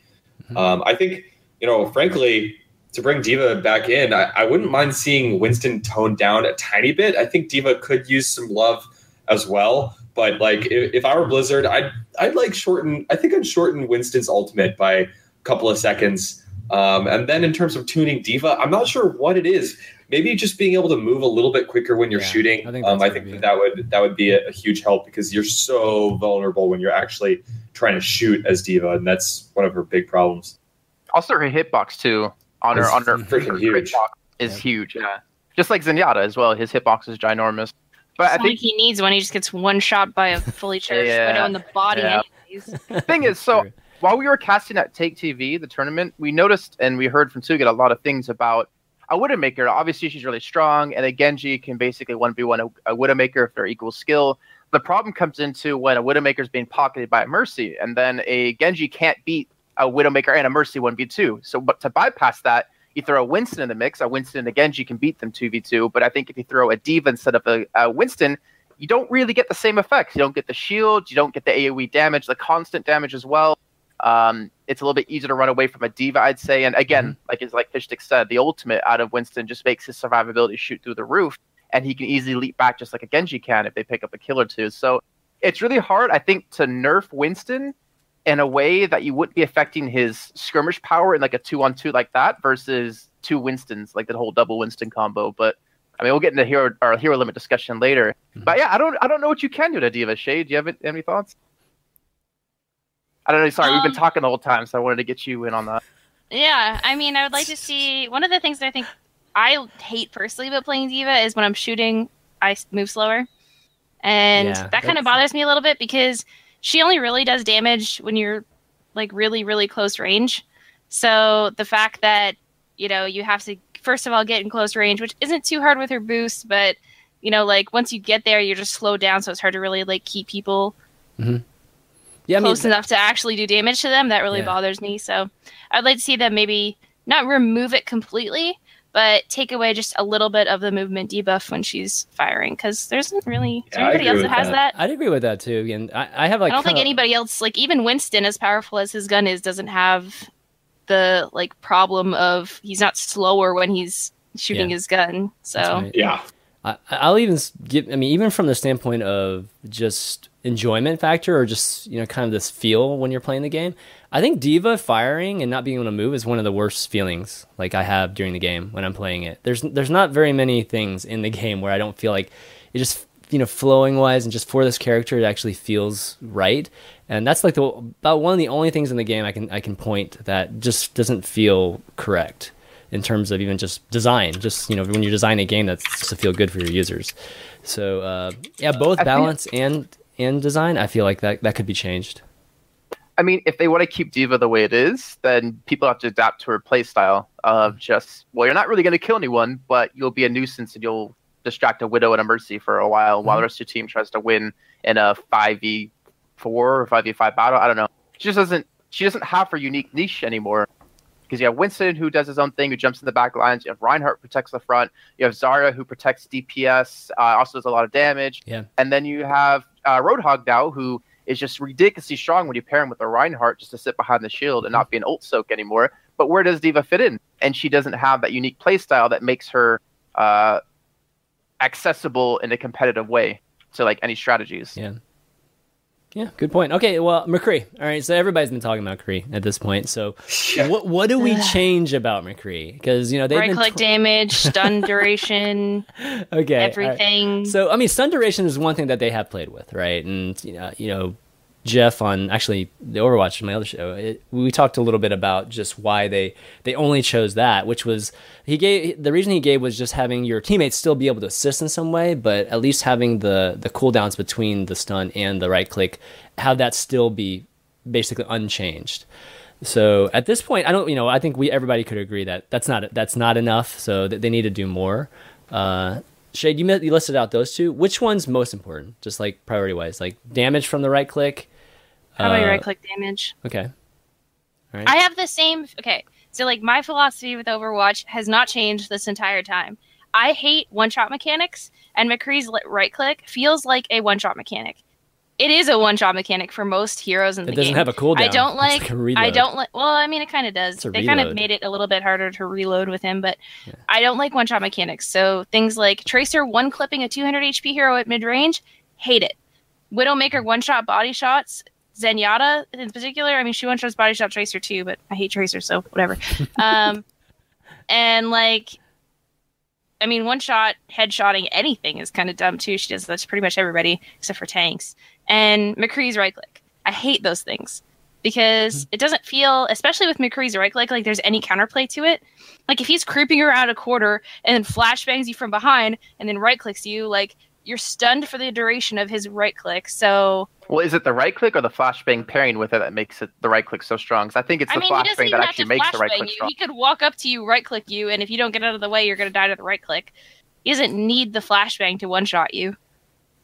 Speaker 3: Um, I think you know, frankly, to bring D.Va back in, I, I wouldn't mind seeing Winston toned down a tiny bit. I think D.Va could use some love as well. But like, if, if I were Blizzard, I'd I'd like shorten. I think I'd shorten Winston's ultimate by a couple of seconds. Um, and then in terms of tuning D.Va, I'm not sure what it is. Maybe just being able to move a little bit quicker when you're
Speaker 1: Yeah,
Speaker 3: shooting.
Speaker 1: I think
Speaker 3: um, I think that, that would that would be a, a huge help because you're so vulnerable when you're actually trying to shoot as Diva, and that's one of her big problems.
Speaker 2: Also, her hitbox too on her on her
Speaker 3: freaking
Speaker 2: her
Speaker 3: huge.
Speaker 2: hitbox is
Speaker 1: Yeah.
Speaker 2: huge. Yeah, just like Zenyatta as well. His hitbox is ginormous. But I think
Speaker 4: like he needs one. He just gets one shot by a fully charged
Speaker 2: Yeah.
Speaker 4: Widow in the body.
Speaker 2: Yeah.
Speaker 4: anyways.
Speaker 2: thing is, so
Speaker 1: True.
Speaker 2: while we were casting at TaKeTV, the tournament, we noticed and we heard from Suga a lot of things about a Widowmaker. Obviously, she's really strong, and a Genji can basically 1v1 a, a Widowmaker if they're equal skill. The problem comes into when a Widowmaker is being pocketed by a Mercy, and then a Genji can't beat a Widowmaker and a Mercy 1v2. So, but to bypass that, you throw a Winston in the mix. A Winston and a Genji can beat them 2v2, but I think if you throw a D.Va instead of a, a Winston, you don't really get the same effects. You don't get the shield, you don't get the AoE damage, the constant damage as well. Um, it's a little bit easier to run away from a D.Va, I'd say. And again, like as like Fishstick said, the ultimate out of Winston just makes his survivability shoot through the roof, and he can easily leap back just like a Genji can if they pick up a kill or two. So it's really hard, I think, to nerf Winston in a way that you wouldn't be affecting his skirmish power in like a two on two like that versus two Winstons, like the whole double Winston combo. But I mean, we'll get into hero our hero limit discussion later. But yeah, I don't I don't know what you can do to D.Va Shade. Do you have any thoughts? I don't know. Sorry, we've been
Speaker 4: Um,
Speaker 2: talking the whole time, so I wanted to get you in on that.
Speaker 4: Yeah, I mean, I would like to see one of the things that I think I hate personally about playing D.Va is when I'm shooting, I move slower, and
Speaker 1: Yeah,
Speaker 4: that kind of bothers me a little bit because she only really does damage when you're like really, really close range. So the fact that you know you have to first of all get in close range, which isn't too hard with her boost, but you know, like once you get there, you're just slowed down, so it's hard to really like keep people mm-hmm.
Speaker 1: Yeah, I mean,
Speaker 4: close enough to actually do damage to them. That really
Speaker 1: Yeah.
Speaker 4: bothers me. So I'd like to see them maybe not remove it completely, but take away just a little bit of the movement debuff when she's firing. Because there isn't really is there
Speaker 3: Yeah,
Speaker 4: anybody else that has
Speaker 3: that.
Speaker 4: that.
Speaker 1: I'd agree with that too. And I, I have like
Speaker 4: I don't think
Speaker 1: kinda-
Speaker 4: anybody else, like even Winston, as powerful as his gun is, doesn't have the like problem of he's not slower when he's shooting
Speaker 1: Yeah.
Speaker 4: his gun. So
Speaker 1: right.
Speaker 3: Yeah.
Speaker 1: I, I'll even s- give. I mean, even from the standpoint of just enjoyment factor, or just you know, kind of this feel when you're playing the game. I think D.Va firing and not being able to move is one of the worst feelings like I have during the game when I'm playing it. There's there's not very many things in the game where I don't feel like it just you know flowing wise and just for this character it actually feels right. And that's like the about one of the only things in the game I can I can point that just doesn't feel correct in terms of even just design. Just you know, when you design a game that's to feel good for your users. So uh, yeah, both balance and and design, I feel like that that could be changed.
Speaker 2: I mean, if they want to keep D.Va the way it is, then people have to adapt to her play style of just, well, you're not really going to kill anyone, but you'll be a nuisance and you'll distract a Widow and a Mercy for a while while the rest of your team tries to win in a 5v4 or 5v5 battle. I don't know. She just doesn't, she doesn't have her unique niche anymore. Because you have Winston who does his own thing, who jumps in the back lines. You have Reinhardt who protects the front. You have Zarya who protects DPS, uh, also does a lot of damage.
Speaker 1: Yeah.
Speaker 2: And then you have uh, Roadhog now who is just ridiculously strong when you pair him with a Reinhardt just to sit behind the shield and not be an ult soak anymore. But where does Diva fit in? And she doesn't have that unique playstyle that makes her uh, accessible in a competitive way to like any strategies.
Speaker 1: Yeah. Yeah, good point. Okay, well, McCree. All right, so everybody's been talking about McCree at this point. So, what what do we change about McCree? Because you know they've
Speaker 4: right
Speaker 1: been
Speaker 4: click
Speaker 1: tw-
Speaker 4: damage, stun duration,
Speaker 1: okay. all right.
Speaker 4: everything.
Speaker 1: So I mean, stun duration is one thing that they have played with, right? And you know, you know, Jeff on actually the Overwatch, my other show, it, we talked a little bit about just why they they only chose that, which was he gave the reason he gave was just having your teammates still be able to assist in some way, but at least having the the cooldowns between the stun and the right click, have that still be basically unchanged. So at this point, I don't, you know, I think we everybody could agree that that's not that's not enough. So they need to do more. Uh, Shade, you, you listed out those two. Which one's most important? Just like priority wise, like damage from the right click.
Speaker 4: How about your
Speaker 1: Uh,
Speaker 4: right click damage?
Speaker 1: Okay. Right.
Speaker 4: I have the same. Okay, so like my philosophy with Overwatch has not changed this entire time. I hate one shot mechanics, and McCree's right click feels like a one shot mechanic. It is a one shot mechanic for most heroes in
Speaker 1: it
Speaker 4: the
Speaker 1: doesn't have a cooldown.
Speaker 4: I don't
Speaker 1: It's
Speaker 4: like. I don't like. Well, I mean, it kind of does. They kind of made it a little bit harder to reload with him, but
Speaker 1: Yeah.
Speaker 4: I don't like one shot mechanics. So things like Tracer one clipping a 200 HP hero at mid range, hate it. Widowmaker one shot body shots. Zenyatta in particular. I mean, she one shots body shot Tracer too, but I hate Tracer, so whatever. um, and like, I mean, one shot headshotting anything is kind of dumb too. She does that to pretty much everybody except for tanks. And McCree's right click. I hate those things because it doesn't feel, especially with McCree's right click, like there's any counterplay to it. Like if he's creeping around a quarter and then flashbangs you from behind and then right clicks you, like you're stunned for the duration of his right click. So
Speaker 2: Well, is it the right click or the flashbang pairing with it that makes it the right click so strong? 'Cause I think it's
Speaker 4: I
Speaker 2: the
Speaker 4: mean, he doesn't
Speaker 2: flashbang that actually
Speaker 4: to
Speaker 2: makes the right
Speaker 4: flashbang
Speaker 2: click
Speaker 4: you.
Speaker 2: strong.
Speaker 4: He could walk up to you, right click you, and if you don't get out of the way, you're going to die to the right click. He doesn't need the flashbang to one shot you.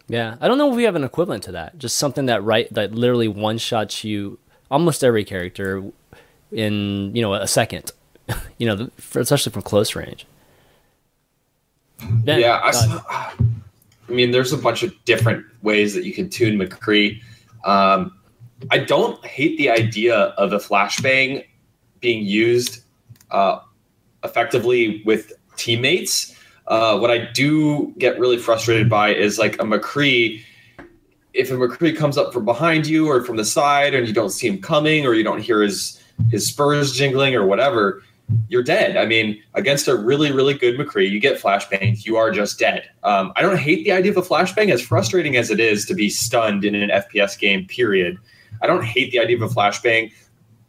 Speaker 1: Yeah, I don't know if we have an equivalent to that. Just something that right that literally one shots you almost every character in you know a second. you know, especially from close range. Ben,
Speaker 3: yeah, I,
Speaker 1: go
Speaker 3: s-
Speaker 1: ahead.
Speaker 3: I mean, there's a bunch of different ways that you can tune McCree. Um, I don't hate the idea of a flashbang being used uh, effectively with teammates. Uh, what I do get really frustrated by is like a McCree. If a McCree comes up from behind you or from the side, and you don't see him coming, or you don't hear his his spurs jingling or whatever, you're dead. I mean, against a really, really good McCree, you get flashbangs, you are just dead. Um, I don't hate the idea of a flashbang, as frustrating as it is to be stunned in an FPS game, period. I don't hate the idea of a flashbang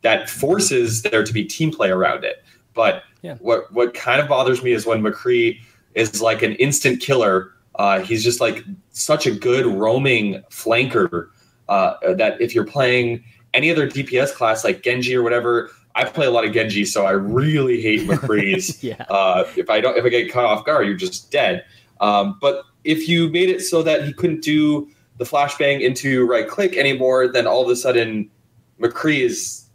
Speaker 3: that forces there to be team play around it. But
Speaker 1: Yeah.
Speaker 3: what what kind of bothers me is when McCree is like an instant killer. Uh, he's just like such a good roaming flanker uh, that if you're playing any other DPS class like Genji or whatever, I play a lot of Genji, so I really hate McCree's.
Speaker 1: yeah.
Speaker 3: uh, if I don't, if I get caught off guard, you're just dead. Um, but if you made it so that he couldn't do the flashbang into right click anymore, then all of a sudden McCree is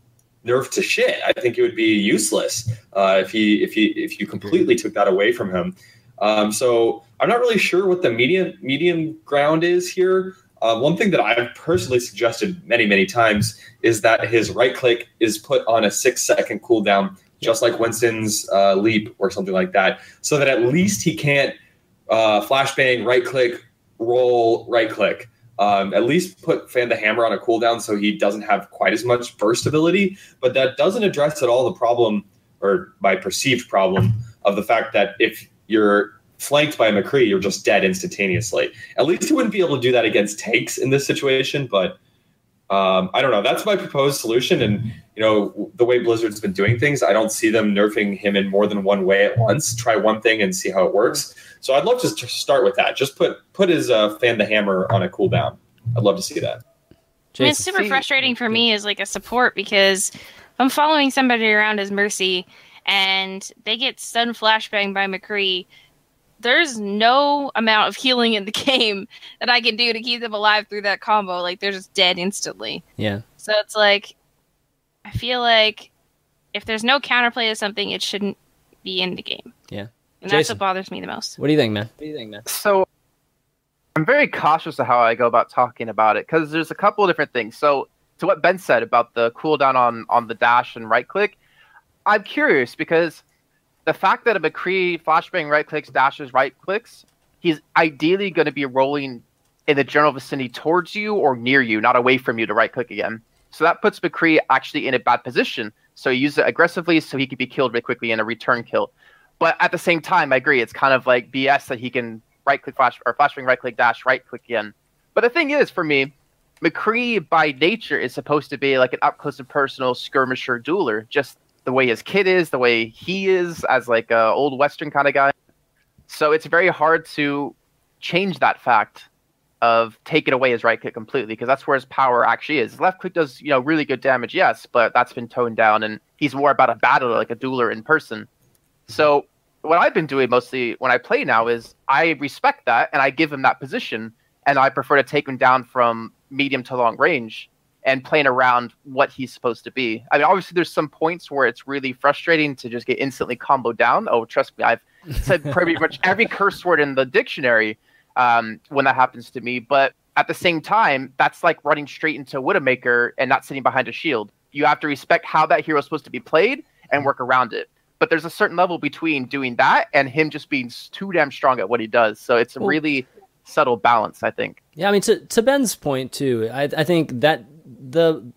Speaker 3: nerfed to shit. I think it would be useless uh, if he if he if you completely took that away from him. Um, so I'm not really sure what the medium medium ground is here. Uh, one thing that I've personally suggested many many times is that his right click is put on a six second cooldown, just like Winston's uh, leap or something like that, so that at least he can't uh, flashbang, right click, roll, right click. Um, at least put Fan the Hammer on a cooldown so he doesn't have quite as much burst ability. But that doesn't address at all the problem, or my perceived problem, of the fact that if you're flanked by McCree, you're just dead instantaneously. At least he wouldn't be able to do that against tanks in this situation, but um, I don't know. That's my proposed solution. And, you know, the way Blizzard's been doing things, I don't see them nerfing him in more than one way at once. Try one thing and see how it works. So I'd love to st- start with that. Just put put his uh, fan the hammer on a cooldown. I'd love to see that.
Speaker 4: I mean, it's super frustrating for me as like a support because if I'm following somebody around as Mercy and they get stun flashbang by McCree. There's no amount of healing in the game that I can do to keep them alive through that combo. Like they're just dead instantly.
Speaker 1: Yeah.
Speaker 4: So it's like I feel like if there's no counterplay to something, it shouldn't be in the game.
Speaker 1: Yeah.
Speaker 4: And that's what bothers me the most.
Speaker 1: What do you think, man? What do you think, man?
Speaker 2: So I'm very cautious of how I go about talking about it because there's a couple of different things. So to what Ben said about the cooldown on on the dash and right click, I'm curious because the fact that a McCree flashbang right clicks, dashes right clicks, he's ideally going to be rolling in the general vicinity towards you or near you, not away from you to right click again. So that puts McCree actually in a bad position. So he uses it aggressively so he could be killed really quickly in a return kill. But at the same time, I agree, it's kind of like BS that he can right click flash or flashbang right click dash right click again. But the thing is, for me, McCree by nature is supposed to be like an up close and personal skirmisher dueler, just the way his kid is, the way he is as like a old western kind of guy. So it's very hard to change that fact of taking away his right click completely because that's where his power actually is. His left click does you know really good damage, yes, but that's been toned down and he's more about a battler like a dueler in person. So what I've been doing mostly when I play now is I respect that and I give him that position and I prefer to take him down from medium to long range and playing around what he's supposed to be. I mean, obviously, there's some points where it's really frustrating to just get instantly comboed down. Oh, trust me, I've said pretty much every curse word in the dictionary um, when that happens to me. But at the same time, that's like running straight into Widowmaker and not sitting behind a shield. You have to respect how that hero is supposed to be played and work around it. But there's a certain level between doing that and him just being too damn strong at what he does. So it's a really subtle balance, I think.
Speaker 1: Yeah, I mean to to Ben's point too. I I think that the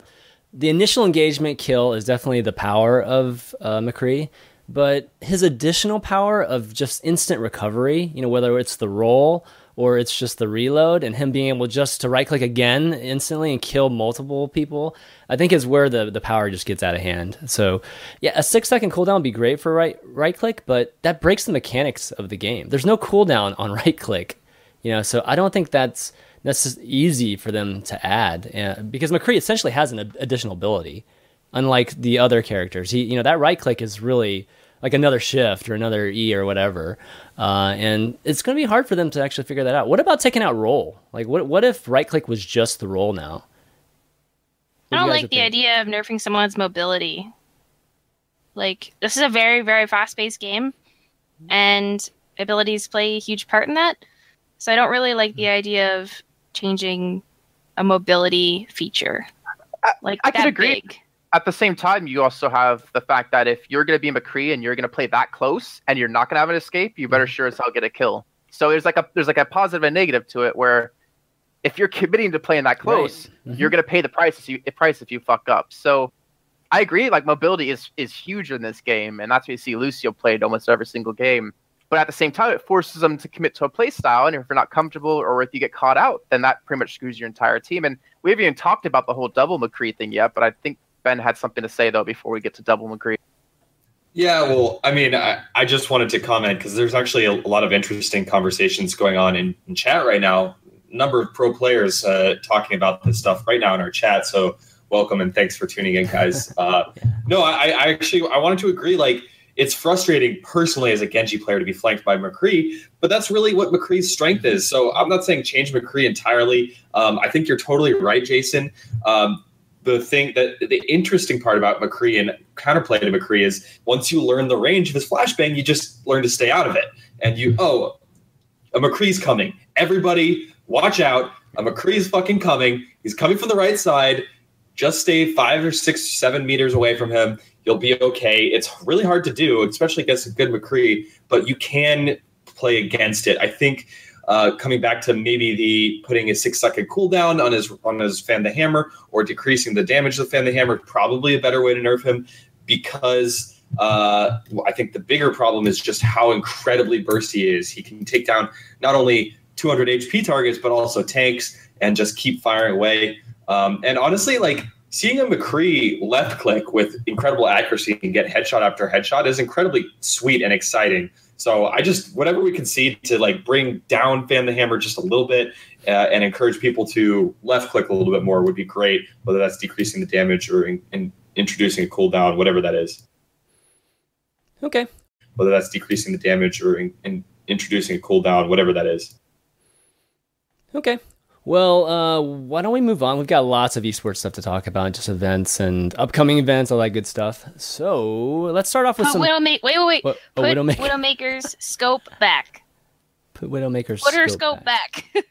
Speaker 1: the initial engagement kill is definitely the power of uh, McCree, but his additional power of just instant recovery, you know, whether it's the roll or it's just the reload and him being able just to right click again instantly and kill multiple people, I think is where the, the power just gets out of hand. So yeah, a six second cooldown would be great for right right click, but that breaks the mechanics of the game. There's no cooldown on right click you know so i don't think that's that's just easy for them to add uh, because mccree essentially has an ad- additional ability unlike the other characters he you know that right click is really like another shift or another e or whatever uh, and it's going to be hard for them to actually figure that out what about taking out roll like what, what if right click was just the roll now
Speaker 4: I
Speaker 1: What do
Speaker 4: don't
Speaker 1: guys
Speaker 4: like the
Speaker 1: think?
Speaker 4: idea of nerfing someone's mobility. Like this is a very very fast paced game, and abilities play a huge part in that. So I don't really like the idea of changing a mobility feature.
Speaker 2: I-
Speaker 4: Like
Speaker 2: I can
Speaker 4: that
Speaker 2: agree.
Speaker 4: big.
Speaker 2: At the same time, you also have the fact that if you're going to be McCree and you're going to play that close and you're not going to have an escape, you better sure as hell get a kill. So there's like a there's like a positive and negative to it where if you're committing to playing that close,
Speaker 1: Mhm.
Speaker 2: you're going to pay the price if you the price if you fuck up. So I agree. Like mobility is is huge in this game, and that's why you see Lucio played almost every single game. But at the same time, it forces them to commit to a play style. And if you're not comfortable or if you get caught out, then that pretty much screws your entire team. And we haven't even talked about the whole double McCree thing yet, but I think Ben had something to say, though, before we get to double McCree.
Speaker 3: Yeah, well, I mean, I, I just wanted to comment because there's actually a, a, lot of interesting conversations going on in, in chat right now. A number of pro players uh, talking about this stuff right now in our chat. So welcome and thanks for tuning in, guys. Uh, no, I, I actually I wanted to agree. Like, it's frustrating personally as a Genji player to be flanked by McCree, but that's really what McCree's strength is. So I'm not saying change McCree entirely. Um, I think you're totally right, Jason. Um, the thing that the interesting part about McCree and counterplay to McCree is once you learn the range of his flashbang, you just learn to stay out of it. And you, oh, a McCree's coming. Everybody, watch out. A McCree's fucking coming. He's coming from the right side. Just stay five or six, seven meters away from him. You'll be okay. It's really hard to do, especially against a good McCree, but you can play against it. I think uh, coming back to maybe the putting a six second cooldown on his on his fan the hammer or decreasing the damage of the fan the hammer probably a better way to nerf him because uh, I think the bigger problem is just how incredibly bursty he is. He can take down not only 200 HP targets but also tanks and just keep firing away. Um, and honestly, like seeing a McCree left click with incredible accuracy and get headshot after headshot is incredibly sweet and exciting. So I just whatever we can see to like bring down Fan the Hammer just a little bit uh, and encourage people to left click a little bit more would be great. Whether that's decreasing the damage or in, in introducing a cooldown, whatever that is.
Speaker 1: Okay.
Speaker 3: Whether that's decreasing the damage or in, in introducing a cooldown, whatever that is.
Speaker 1: Okay. Well, uh, why don't we move on? We've got lots of esports stuff to talk about, just events and upcoming events, all that good stuff. So let's start off with
Speaker 4: Put
Speaker 1: some.
Speaker 4: Widowma- wait, wait, wait.
Speaker 1: What- oh,
Speaker 4: Put
Speaker 1: Widowmaker.
Speaker 4: Widowmaker's scope back.
Speaker 1: Put Widowmaker's
Speaker 4: Put her scope back.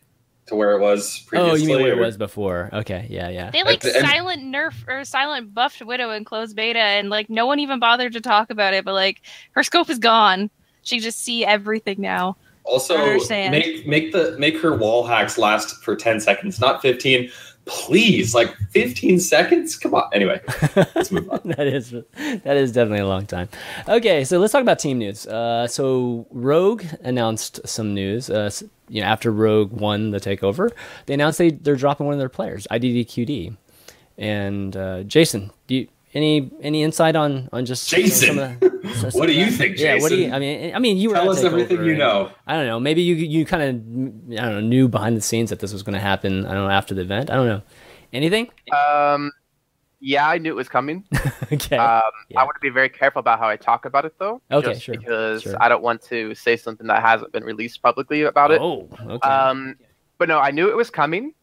Speaker 3: To where it was previously.
Speaker 1: Oh, you mean where it was before? Okay, yeah, yeah.
Speaker 4: they like
Speaker 3: And- and-
Speaker 4: silent nerf or silent buffed Widow in closed beta, and like no one even bothered to talk about it. But like her scope is gone. She can just see everything now.
Speaker 3: Also, make make the make her wall hacks last for ten seconds, not fifteen. Please, like fifteen seconds. Come on. Anyway, let's move on.
Speaker 1: that is that is definitely a long time. Okay, so let's talk about team news. Uh, so Rogue announced some news. Uh, you know, after Rogue won the takeover, they announced they they're dropping one of their players, IDDQD. And uh, Jason, do you any any insight on on just some-
Speaker 3: Jason,
Speaker 1: some of the- some- some
Speaker 3: what do you
Speaker 1: that?
Speaker 3: think,
Speaker 1: Yeah, what do you? I mean, I mean, you were
Speaker 3: Tell
Speaker 1: at
Speaker 3: us everything
Speaker 1: TakeOver,
Speaker 3: you
Speaker 1: and
Speaker 3: know.
Speaker 1: I don't know. Maybe you you kind of I don't know knew behind the scenes that this was going to happen. I don't know after the event. I don't know. Anything?
Speaker 2: Um, yeah, I knew it was coming.
Speaker 1: okay.
Speaker 2: Um,
Speaker 1: Yeah.
Speaker 2: I want to be very careful about how I talk about it, though.
Speaker 1: Okay,
Speaker 2: just
Speaker 1: sure,
Speaker 2: Because
Speaker 1: sure.
Speaker 2: I don't want to say something that hasn't been released publicly about it.
Speaker 1: oh, okay.
Speaker 2: Um, but no, I knew it was coming.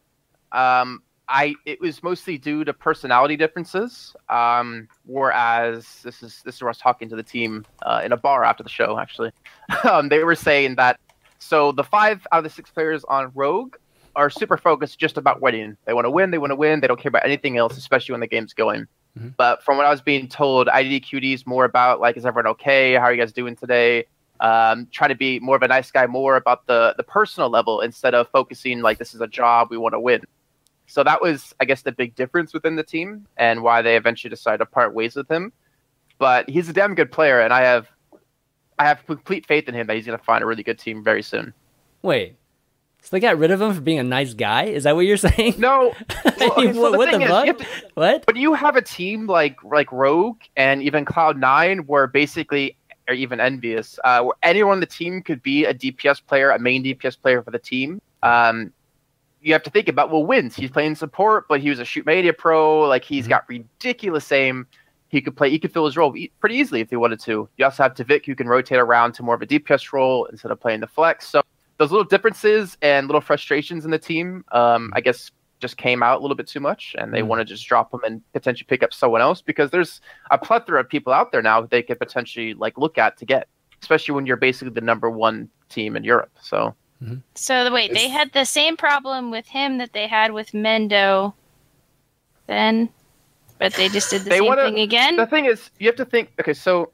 Speaker 2: Um, I it was mostly due to personality differences. Um, whereas this is this is where I was talking to the team uh, in a bar after the show. Actually, um, they were saying that so the five out of the six players on Rogue are super focused just about winning. They want to win. They want to win. They don't care about anything else, especially when the game's going.
Speaker 1: Mhm.
Speaker 2: But from what I was being told, IDDQD is more about like, is everyone okay? How are you guys doing today? um, try to be more of a nice guy, more about the the personal level instead of focusing like this is a job we want to win. So that was, I guess, the big difference within the team and why they eventually decided to part ways with him. But he's a damn good player, and I have I have complete faith in him that he's going to find a really good team very soon.
Speaker 1: Wait. So they got rid of him for being a nice guy? Is that what you're saying?
Speaker 2: No, well, okay, so
Speaker 1: what,
Speaker 2: the
Speaker 1: what the fuck?
Speaker 2: to-
Speaker 1: What?
Speaker 2: But you have a team like like Rogue and even Cloud Nine, where basically, or even Envious, uh, where anyone on the team could be a DPS player, a main DPS player for the team. Um, you have to think about well, wins. He's playing support, but he was a ShootMania pro. Like he's
Speaker 1: Mhm.
Speaker 2: got ridiculous aim. He could play. He could fill his role pretty easily if he wanted to. You also have Tviq, who can rotate around to more of a DPS role instead of playing the flex. So those little differences and little frustrations in the team, um, I guess, just came out a little bit too much, and they
Speaker 1: Mm.
Speaker 2: want to just drop them and potentially pick up someone else because there's a plethora of people out there now that they could potentially like look at to get, especially when you're basically the number one team in Europe. So
Speaker 4: So the wait, they had the same problem with him that they had with Mendo, then, but they just did the same
Speaker 2: wanna-
Speaker 4: thing again.
Speaker 2: the thing is, you have to think. Okay, so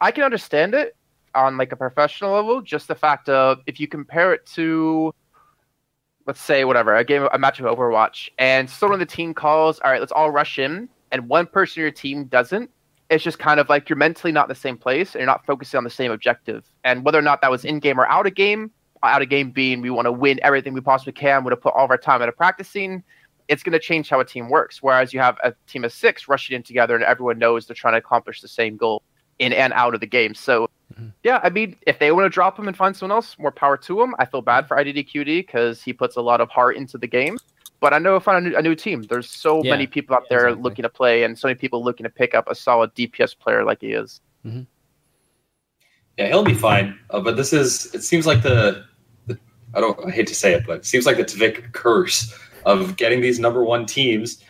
Speaker 2: I can understand it on like a professional level. Just the fact of if you compare it to, let's say, whatever a game, a match of Overwatch, and someone on the team calls, "All right, let's all rush in," and one person on your team doesn't. it's just kind of like you're mentally not in the same place and you're not focusing on the same objective. And whether or not that was in game or out of game, out of game being we want to win everything we possibly can, we want to put all of our time into practicing, it's going to change how a team works. Whereas you have a team of six rushing in together and everyone knows they're trying to accomplish the same goal in and out of the game. So, mm-hmm. yeah, I mean, if they want to drop him and find someone else, more power to him. I feel bad for IDDQD because he puts a lot of heart into the game. But I know if find a new, a new team. There's so yeah. many people out there exactly. looking to play, and so many people looking to pick up a solid DPS player like he is.
Speaker 3: Mm-hmm. Yeah, he'll be fine. Uh, but this is. It seems like the, the. I don't. I hate to say it, but it seems like the Tviq curse of getting these number one teams,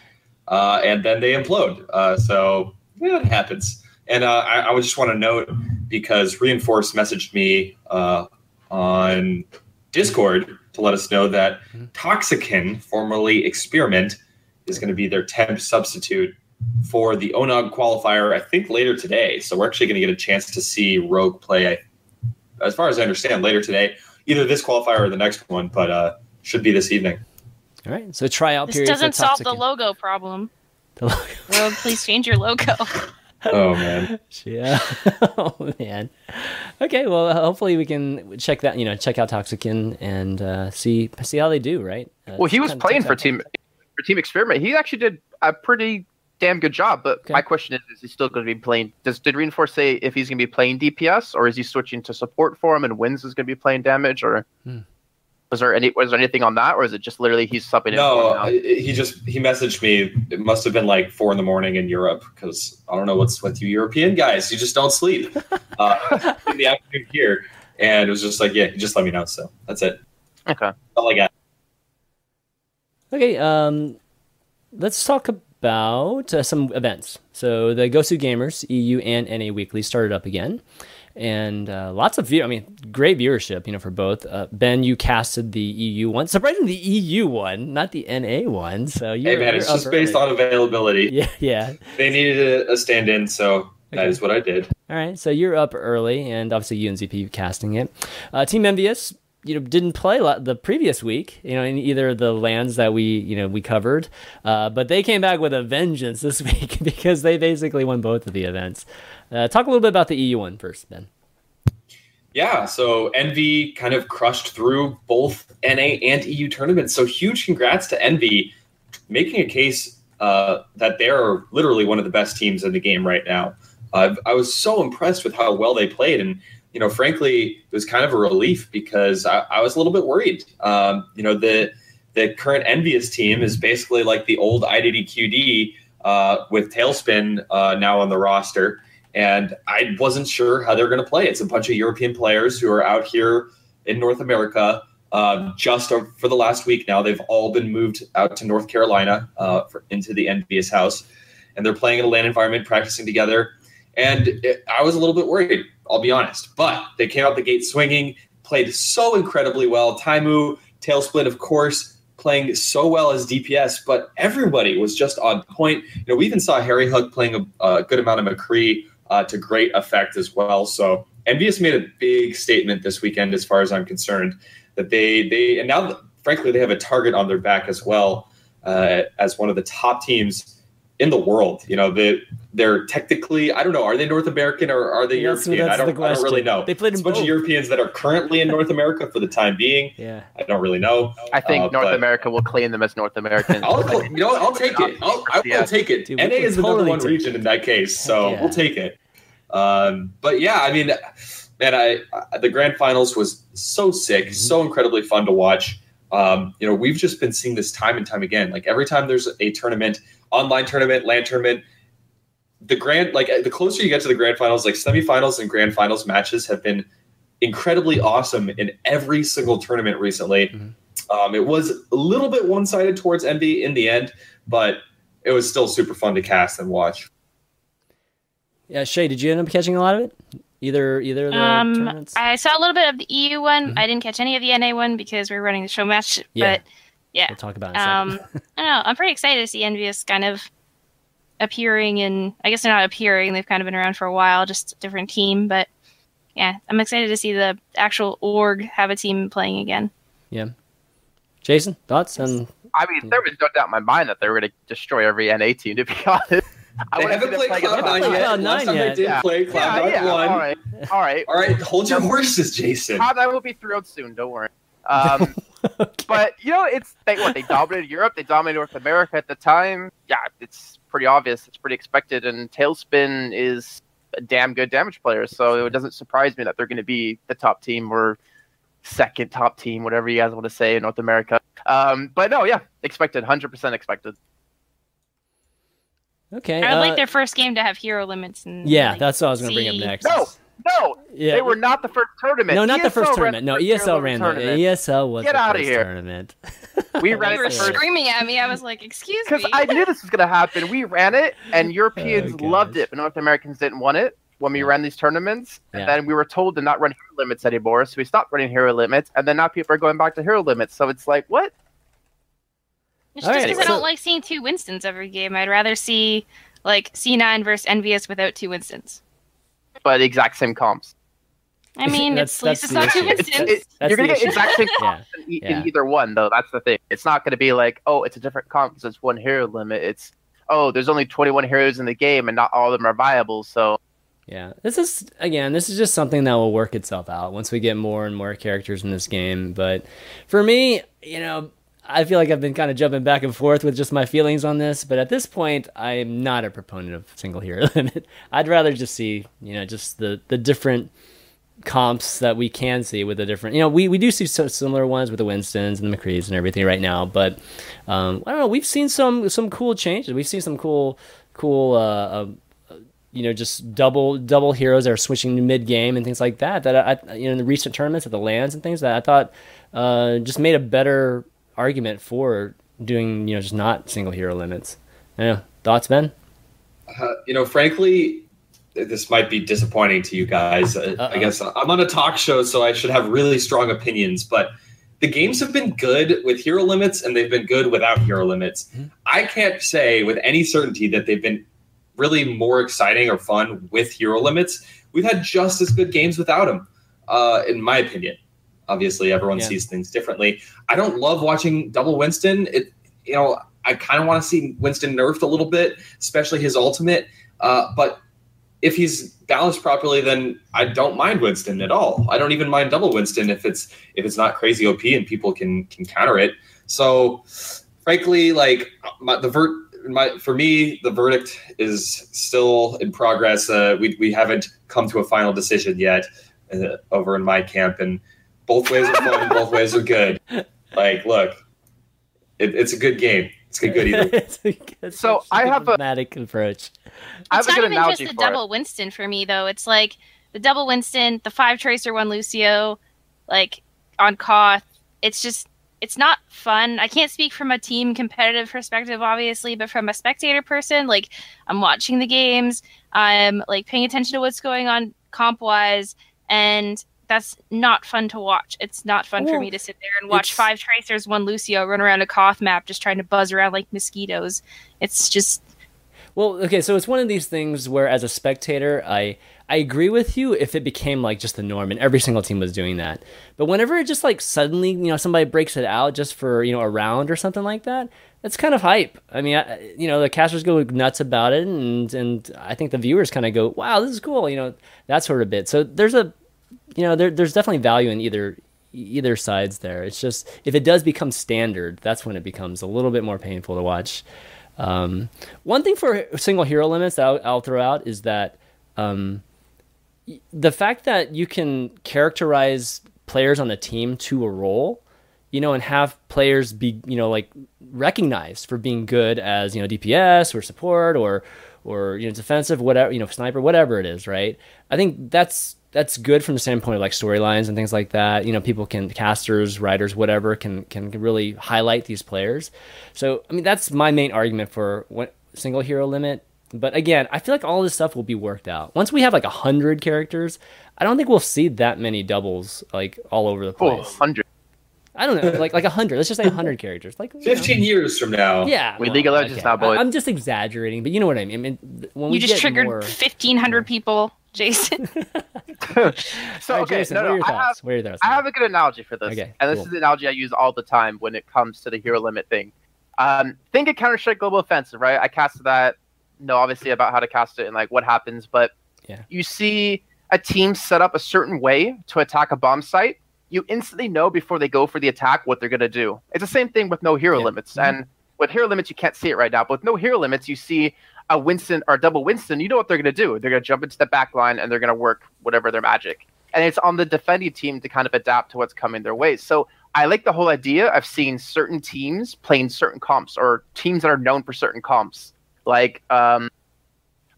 Speaker 3: uh, and then they implode. Uh, so yeah, it happens. And uh, I, I would just want to note because Reinforce messaged me uh, on Discord to let us know that mm-hmm. Formerly Experiment, is going to be their temp substitute for the ONOG qualifier, I think later today. So we're actually going to get a chance to see Rogue play, as far as I understand, later today, either this qualifier or the next one, but uh, should be this evening.
Speaker 1: All right. So tryout
Speaker 4: this
Speaker 1: period.
Speaker 4: This doesn't solve the logo problem. The logo. Rogue, please change your logo.
Speaker 3: oh man.
Speaker 1: Yeah. oh man. Okay. Well, hopefully we can check that. You know, check out Toxikin and uh, see see how they do. Right.
Speaker 2: Uh, well, he was playing for team for Team Experiment. He actually did a pretty damn good job. But okay. my question is: Is he still going to be playing? Does did Reinforce say if he's going to be playing DPS, or is he switching to support for him and wins is going to be playing damage, or? Hmm. Was there any was there anything on that, or is it just literally he's subbing?
Speaker 3: No, he just he messaged me. It must have been like four in the morning in Europe because I don't know what's with you European guys. You just don't sleep uh, in the afternoon here, and it was just like, yeah, just let me know. So that's it.
Speaker 2: Okay, that's
Speaker 3: all I got.
Speaker 1: Okay, um, let's talk about uh, some events. So the Gosu Gamers EU and NA Weekly started up again and uh, lots of view. I mean, great viewership, you know, for both. Uh, ben, you casted the EU one, surprisingly the EU one, not the NA one. So you
Speaker 3: hey man, it's just based on availability.
Speaker 1: Yeah, yeah.
Speaker 3: They needed a, a stand-in, so okay. that is what I did.
Speaker 1: All right, so you're up early, and obviously UNZP casting it. Uh, Team Envious, you know, didn't play the previous week, you know, in either the lands that we, you know, we covered, uh, but they came back with a vengeance this week because they basically won both of the events. Uh, talk a little bit about the EU one first, Ben.
Speaker 3: Yeah, so Envy kind of crushed through both NA and EU tournaments. So huge congrats to Envy making a case uh, that they're literally one of the best teams in the game right now. I was so impressed with how well they played, and you know, frankly, it was kind of a relief because I, I was a little bit worried. Um, you know, the the current Envious team is basically like the old IDDQD uh, with Tailspin uh, now on the roster and I wasn't sure how they're going to play. It's a bunch of European players who are out here in North America. Uh, just for the last week now, they've all been moved out to North Carolina uh, for, into the Envious house, and they're playing in a LAN environment, practicing together. And it, I was a little bit worried, I'll be honest, but they came out the gate swinging, played so incredibly well. Taimou, Tailspin, of course, playing so well as DPS, but everybody was just on point. You know, we even saw Harry Hook playing a, a good amount of McCree uh, to great effect as well. So Envious made a big statement this weekend, as far as I'm concerned, that they they and now frankly they have a target on their back as well uh, as one of the top teams in the world. You know, they they're technically I don't know, are they North American or are they yes, European? I don't, I don't really know. They played it's a bunch both. of Europeans that are currently in North America for the time being.
Speaker 1: Yeah,
Speaker 3: I don't really know.
Speaker 2: I think uh, North America will claim them as North American.
Speaker 3: I'll, you know, I'll take it. I'll, I will take it. Dude, NA is the number one region in that case, so yeah. we'll take it. Um, but yeah, I mean, man, I, I, the grand finals was so sick, mm-hmm. so incredibly fun to watch. Um, you know, we've just been seeing this time and time again. Like every time there's a tournament, online tournament, LAN tournament, the grand like the closer you get to the grand finals, like semifinals and grand finals matches have been incredibly awesome in every single tournament recently. Mm-hmm. Um, it was a little bit one sided towards Envy in the end, but it was still super fun to cast and watch.
Speaker 1: Yeah, Shay, did you end up catching a lot of it? Either either of the
Speaker 4: um,
Speaker 1: tournaments?
Speaker 4: I saw a little bit of the EU one. Mm-hmm. I didn't catch any of the NA one because we were running the show match. Yeah. But yeah,
Speaker 1: we'll talk about it.
Speaker 4: Um, I don't know. I'm pretty excited to see Envious kind of appearing, and I guess they're not appearing. They've kind of been around for a while, just a different team. But yeah, I'm excited to see the actual org have a team playing again.
Speaker 1: Yeah. Jason, thoughts? And
Speaker 2: I mean, there was no doubt in my mind that they were going to destroy every NA team. To be honest. I
Speaker 3: They
Speaker 2: wanna
Speaker 3: haven't played
Speaker 2: play
Speaker 3: Cloud9
Speaker 1: Cloud9
Speaker 3: yet.
Speaker 1: Cloud9
Speaker 3: Last time they did
Speaker 2: Yeah.
Speaker 3: play
Speaker 2: Yeah,
Speaker 3: Cloud9
Speaker 2: yeah.
Speaker 3: won.
Speaker 2: All right, all right.
Speaker 3: All right, hold your horses, Jason.
Speaker 2: Cloud9 will be thrilled soon. Don't worry. Um, But you know, it's they what they dominated Europe, they dominated North America at the time. Yeah, it's pretty obvious, it's pretty expected, and Tailspin is a damn good damage player, so it doesn't surprise me that they're going to be the top team or second top team, whatever you guys want to say in North America. Um, but no, yeah, expected, hundred percent expected.
Speaker 1: Okay.
Speaker 4: I would
Speaker 1: uh,
Speaker 4: like their first game to have hero limits. And
Speaker 1: Yeah,
Speaker 4: like,
Speaker 1: that's what I was going to bring up next.
Speaker 2: No, no,
Speaker 1: Yeah.
Speaker 2: they were not the first tournament.
Speaker 1: No, not the first tournament. No, ESL
Speaker 2: Hero
Speaker 1: ran the
Speaker 2: tournament.
Speaker 1: ESL was
Speaker 2: Get
Speaker 1: the
Speaker 2: outta
Speaker 1: first
Speaker 2: here.
Speaker 1: tournament.
Speaker 2: We ran
Speaker 4: You
Speaker 2: it
Speaker 4: were
Speaker 2: first
Speaker 4: screaming at me. I was like, "Excuse me," because.
Speaker 2: I knew this was going to happen. We ran it, and Europeans
Speaker 1: Oh,
Speaker 2: loved it, but North Americans didn't want it when we
Speaker 1: Yeah.
Speaker 2: ran these tournaments. And
Speaker 1: Yeah.
Speaker 2: then we were told to not run hero limits anymore, so we stopped running hero limits. And then now people are going back to hero limits. So it's like, what?
Speaker 4: It's
Speaker 1: All
Speaker 4: just
Speaker 1: right,
Speaker 4: because I don't like seeing two Winstons every game. I'd rather see like C9 versus Envious without two Winstons.
Speaker 2: But exact same comps.
Speaker 4: I mean,
Speaker 1: That's-
Speaker 4: it's, at least
Speaker 1: that's
Speaker 4: it's not
Speaker 1: the
Speaker 4: two
Speaker 1: issue.
Speaker 2: It's,
Speaker 4: Winstons.
Speaker 2: it,
Speaker 1: That's
Speaker 2: you're going to get
Speaker 1: issue.
Speaker 2: exact same
Speaker 1: Yeah.
Speaker 2: comps in,
Speaker 1: Yeah.
Speaker 2: in either one, though. That's the thing. It's not going to be like, oh, it's a different comp because it's one hero limit. It's, oh, there's only 21 heroes in the game, and not all of them are viable. So
Speaker 1: Yeah, this is again, this is just something that will work itself out once we get more and more characters in this game. But for me, you know, I feel like I've been kind of jumping back and forth with just my feelings on this. But at this point, I'm not a proponent of single hero limit. I'd rather just see, you know, just the the different comps that we can see with the different. You know, we we do see so similar ones with the Winstons and the McCrees and everything right now. But um, I don't know. We've seen some some cool changes. We've seen some cool cool. Uh, uh, you know, just double double heroes that are switching mid game and things like that. That I, you know, in the recent tournaments at the lands and things that I thought uh, just made a better argument for doing you know just not single hero limits. Yeah, thoughts, Ben?
Speaker 3: Uh, you know, frankly, this might be disappointing to you guys. Uh,
Speaker 1: Uh-oh.
Speaker 3: I guess I'm on a talk show, so I should have really strong opinions. But the games have been good with hero limits, and they've been good without hero limits.
Speaker 1: Mhm.
Speaker 3: I can't say with any certainty that they've been really more exciting or fun with hero limits. We've had just as good games without them, uh, in my opinion. Obviously, everyone
Speaker 1: Yeah.
Speaker 3: sees things differently. I don't love watching double Winston. It, you know, I kind of want to see Winston nerfed a little bit, especially his ultimate. Uh, but if he's balanced properly, then I don't mind Winston at all. I don't even mind double Winston if it's if it's not crazy OP and people can can counter it. So, frankly, like my, the vert. My, for me, the verdict is still in progress. Uh, we, we haven't come to a final decision yet uh, over in my camp, and both ways are fun, both ways are good. Like, look, it, it's a good game. It's a good either.
Speaker 1: It's a- it's
Speaker 2: So I have a-
Speaker 1: diplomatic approach.
Speaker 2: I have
Speaker 4: it's
Speaker 2: a
Speaker 4: not
Speaker 2: good
Speaker 4: even
Speaker 2: analogy
Speaker 4: just the
Speaker 2: for
Speaker 4: double Winston for me though. It's like the double Winston, the five Tracer, one Lucio, like on Koth. It's just it's not fun. I can't speak from a team competitive perspective, obviously, but from a spectator person, like I'm watching the games, I'm like paying attention to what's going on comp wise, and that's not fun to watch. It's not fun for me to sit there and watch five Tracers, one Lucio run around a Koth map just trying to buzz around like mosquitoes. It's just
Speaker 1: Well, okay, so it's one of these things where, as a spectator, I I agree with you if it became like just the norm and every single team was doing that. But whenever it just like suddenly, you know, somebody breaks it out just for you know a round or something like that, it's kind of hype. I mean, I, you know, the casters go nuts about it, and and I think the viewers kind of go, "Wow, this is cool," you know, that sort of bit. So there's a, you know, there, there's definitely value in either either sides there. It's just if it does become standard, that's when it becomes a little bit more painful to watch. Um, one thing for single hero limits that I'll, I'll throw out is that um, the fact that you can characterize players on a team to a role, you know, and have players be, you know, like recognized for being good as, you know, DPS or support or, or, you know, defensive, whatever, you know, sniper, whatever it is, right? I think that's, that's good from the standpoint of like storylines and things like that. You know, people can casters, writers, whatever can can really highlight these players. So, I mean, that's my main argument for what single hero limit. But again, I feel like all this stuff will be worked out once we have like a hundred characters. I don't think we'll see that many doubles like all over the
Speaker 2: Oh,
Speaker 1: place.
Speaker 2: 100.
Speaker 1: I don't know, like like a hundred. Let's just say a hundred characters. Like you know.
Speaker 3: 15 years from now.
Speaker 1: Yeah,
Speaker 2: We League of Legends now, boys.
Speaker 1: I, am just exaggerating, but you know what I mean. I mean when we
Speaker 4: you just
Speaker 1: get
Speaker 4: triggered 1,500 people, Jason.
Speaker 2: So,
Speaker 1: All right,
Speaker 2: okay,
Speaker 1: Jason,
Speaker 2: no,
Speaker 1: what
Speaker 2: no,
Speaker 1: are your
Speaker 2: I have,
Speaker 1: thoughts? What are your thoughts?
Speaker 2: I have a good analogy for this.
Speaker 1: Okay,
Speaker 2: and this
Speaker 1: cool.
Speaker 2: is the analogy I use all the time when it comes to the hero limit thing. Um, think of Counter Strike Global Offensive, right? I cast that know obviously about how to cast it and like what happens, but
Speaker 1: Yeah.
Speaker 2: you see a team set up a certain way to attack a bomb site, you instantly know before they go for the attack what they're gonna do. It's the same thing with no hero
Speaker 1: Yeah.
Speaker 2: limits, and with hero limits you can't see it right now, but with no hero limits you see a Winston or a double Winston, you know what they're gonna do. They're gonna jump into the back line and they're gonna work whatever their magic. And it's on the defending team to kind of adapt to what's coming their way. So I like the whole idea of seeing certain teams playing certain comps or teams that are known for certain comps. Like, um,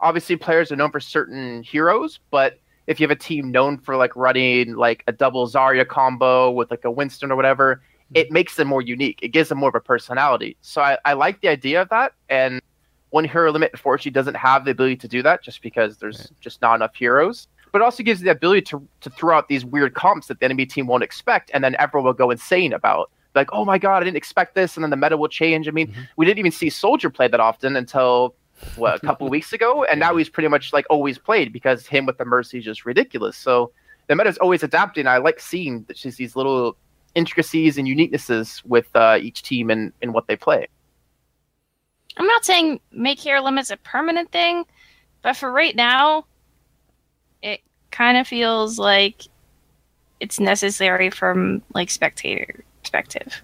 Speaker 2: obviously, players are known for certain heroes, but if you have a team known for like running like a double Zarya combo with like a Winston or whatever, it makes them more unique. It gives them more of a personality. So I, I like the idea of that. And one hero limit, unfortunately, doesn't have the ability to do that just because there's just not enough heroes but it also gives you the ability to, to throw out these weird comps that the enemy team won't expect, and then everyone will go insane about. Like, oh my god, I didn't expect this, and then the meta will change. I mean,
Speaker 1: Mhm.
Speaker 2: we didn't even see Soldier play that often until what a couple weeks ago, and now he's pretty much like always played because him with the Mercy is just ridiculous. So the meta is always adapting. I like seeing that just these little intricacies and uniquenesses with uh, each team and, and what they play.
Speaker 4: I'm not saying make hero limits a permanent thing, but for right now, it kind of feels like it's necessary from like spectator perspective.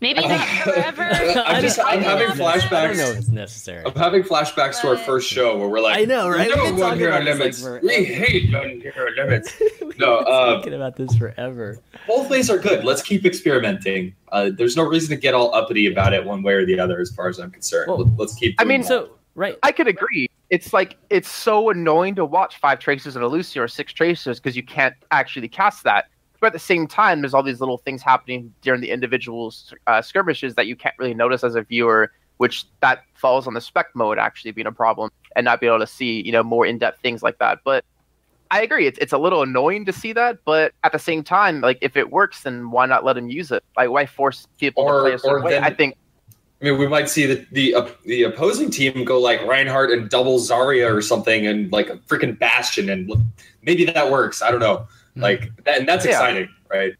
Speaker 4: Maybe not forever.
Speaker 3: I'm just-
Speaker 1: I
Speaker 3: I'm having
Speaker 1: know if it's- I
Speaker 3: flashbacks.
Speaker 1: don't know if it's necessary.
Speaker 3: I'm having flashbacks to our first show where we're like,
Speaker 1: I know, right?
Speaker 3: No
Speaker 1: We've been
Speaker 3: one
Speaker 1: talking
Speaker 3: hero
Speaker 1: about like,
Speaker 3: limits. we hate non hero limits. No,
Speaker 1: been
Speaker 3: uh,
Speaker 1: talking about this forever.
Speaker 3: Both ways are good. Let's keep experimenting. Uh, there's no reason to get all uppity about it one way or the other, as far as I'm concerned.
Speaker 1: Well,
Speaker 3: Let- Let's keep.
Speaker 2: I mean,
Speaker 3: that.
Speaker 1: So right,
Speaker 2: I could agree. It's like it's so annoying to watch five tracers and a Lucio or six tracers because you can't actually cast that. But at the same time, there's all these little things happening during the individual uh, skirmishes that you can't really notice as a viewer, which that falls on the spec mode actually being a problem and not be able to see you know more in depth things like that. But I agree, it's it's a little annoying to see that, but at the same time, like if it works, then why not let them use it? Like why force people
Speaker 3: Or-
Speaker 2: to play a certain way?
Speaker 3: then-
Speaker 2: I think
Speaker 3: I mean, we might see the the uh, the opposing team go like Reinhardt and double Zarya or something, and like a freaking Bastion, and maybe that works. I don't know.
Speaker 1: Mhm.
Speaker 3: Like, that, and that's
Speaker 2: Yeah.
Speaker 3: exciting, right?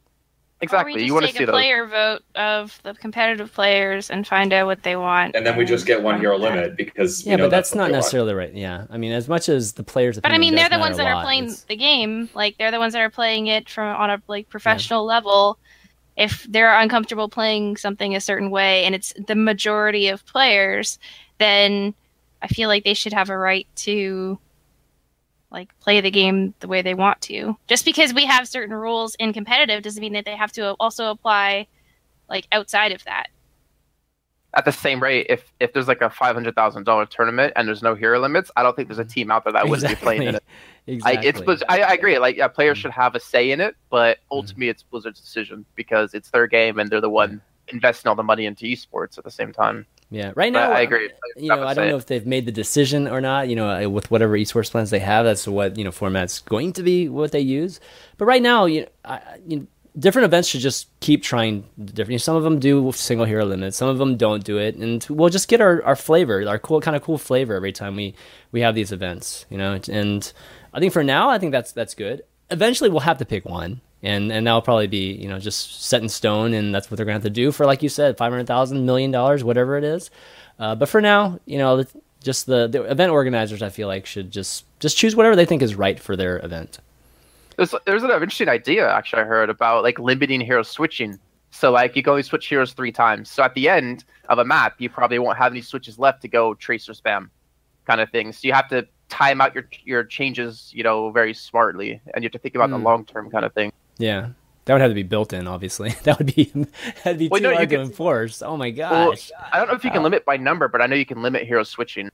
Speaker 2: exactly.
Speaker 4: Or we
Speaker 2: You
Speaker 4: just
Speaker 2: want to
Speaker 4: take
Speaker 2: see
Speaker 4: a
Speaker 2: those.
Speaker 4: player vote of the competitive players and find out what they want.
Speaker 3: And then we just get one
Speaker 4: run
Speaker 3: hero
Speaker 4: with
Speaker 3: limit because we
Speaker 1: yeah,
Speaker 3: know
Speaker 1: but that's
Speaker 3: what
Speaker 1: not
Speaker 3: they want.
Speaker 1: necessarily right. Yeah, I mean, as much as the players,
Speaker 4: But I mean, they're the ones that
Speaker 1: a
Speaker 4: are playing
Speaker 1: it's-
Speaker 4: the game. Like they're the ones that are playing it from on a like professional level. If they're uncomfortable playing something a certain way, and it's the majority of players, then I feel like they should have a right to like play the game the way they want to. Just because we have certain rules in competitive doesn't mean that they have to also apply like outside of that.
Speaker 2: at the same rate, if if there's like a five hundred thousand dollar tournament and there's no hero limits, I don't think there's a team out there that wouldn't be playing in it.
Speaker 1: Exactly.
Speaker 2: I, it's Blizz- I, I agree. Like yeah, players
Speaker 1: Mm.
Speaker 2: should have a say in it, but ultimately it's Blizzard's decision because it's their game and they're the one investing all the money into esports at the same time.
Speaker 1: Yeah, right
Speaker 2: But
Speaker 1: now
Speaker 2: I agree.
Speaker 1: You know, I don't know if they've made the decision or not. You know, uh, with whatever esports plans they have, that's what you know format's going to be what they use. But right now, you know, I, you know different events should just keep trying different. You know, some of them do single hero limits, some of them don't do it, and we'll just get our, our flavor, our cool kind of cool flavor every time we we have these events. You know, and I think for now, I think that's that's good. Eventually, we'll have to pick one. And, and that'll probably be you know just set in stone, and that's what they're gonna have to do for like you said, five hundred thousand million dollars, whatever it is. Uh, but for now, you know, just the, the event organizers, I feel like should just just choose whatever they think is right for their event.
Speaker 2: There's there's an interesting idea actually I heard about like limiting hero switching. So like you can only switch heroes three times. So at the end of a map, you probably won't have any switches left to go tracer spam, kind of thing. So you have to time out your your changes, you know, very smartly, and you have to think about
Speaker 1: Hmm.
Speaker 2: the long term kind of thing.
Speaker 1: Yeah, that would have to be built in. Obviously, that would be that'd be
Speaker 2: Well,
Speaker 1: too
Speaker 2: no, you
Speaker 1: hard to
Speaker 2: could-
Speaker 1: enforce. Oh my
Speaker 2: Well,
Speaker 1: gosh!
Speaker 2: I don't know if you can
Speaker 1: Wow.
Speaker 2: limit by number, but I know you can limit hero switching.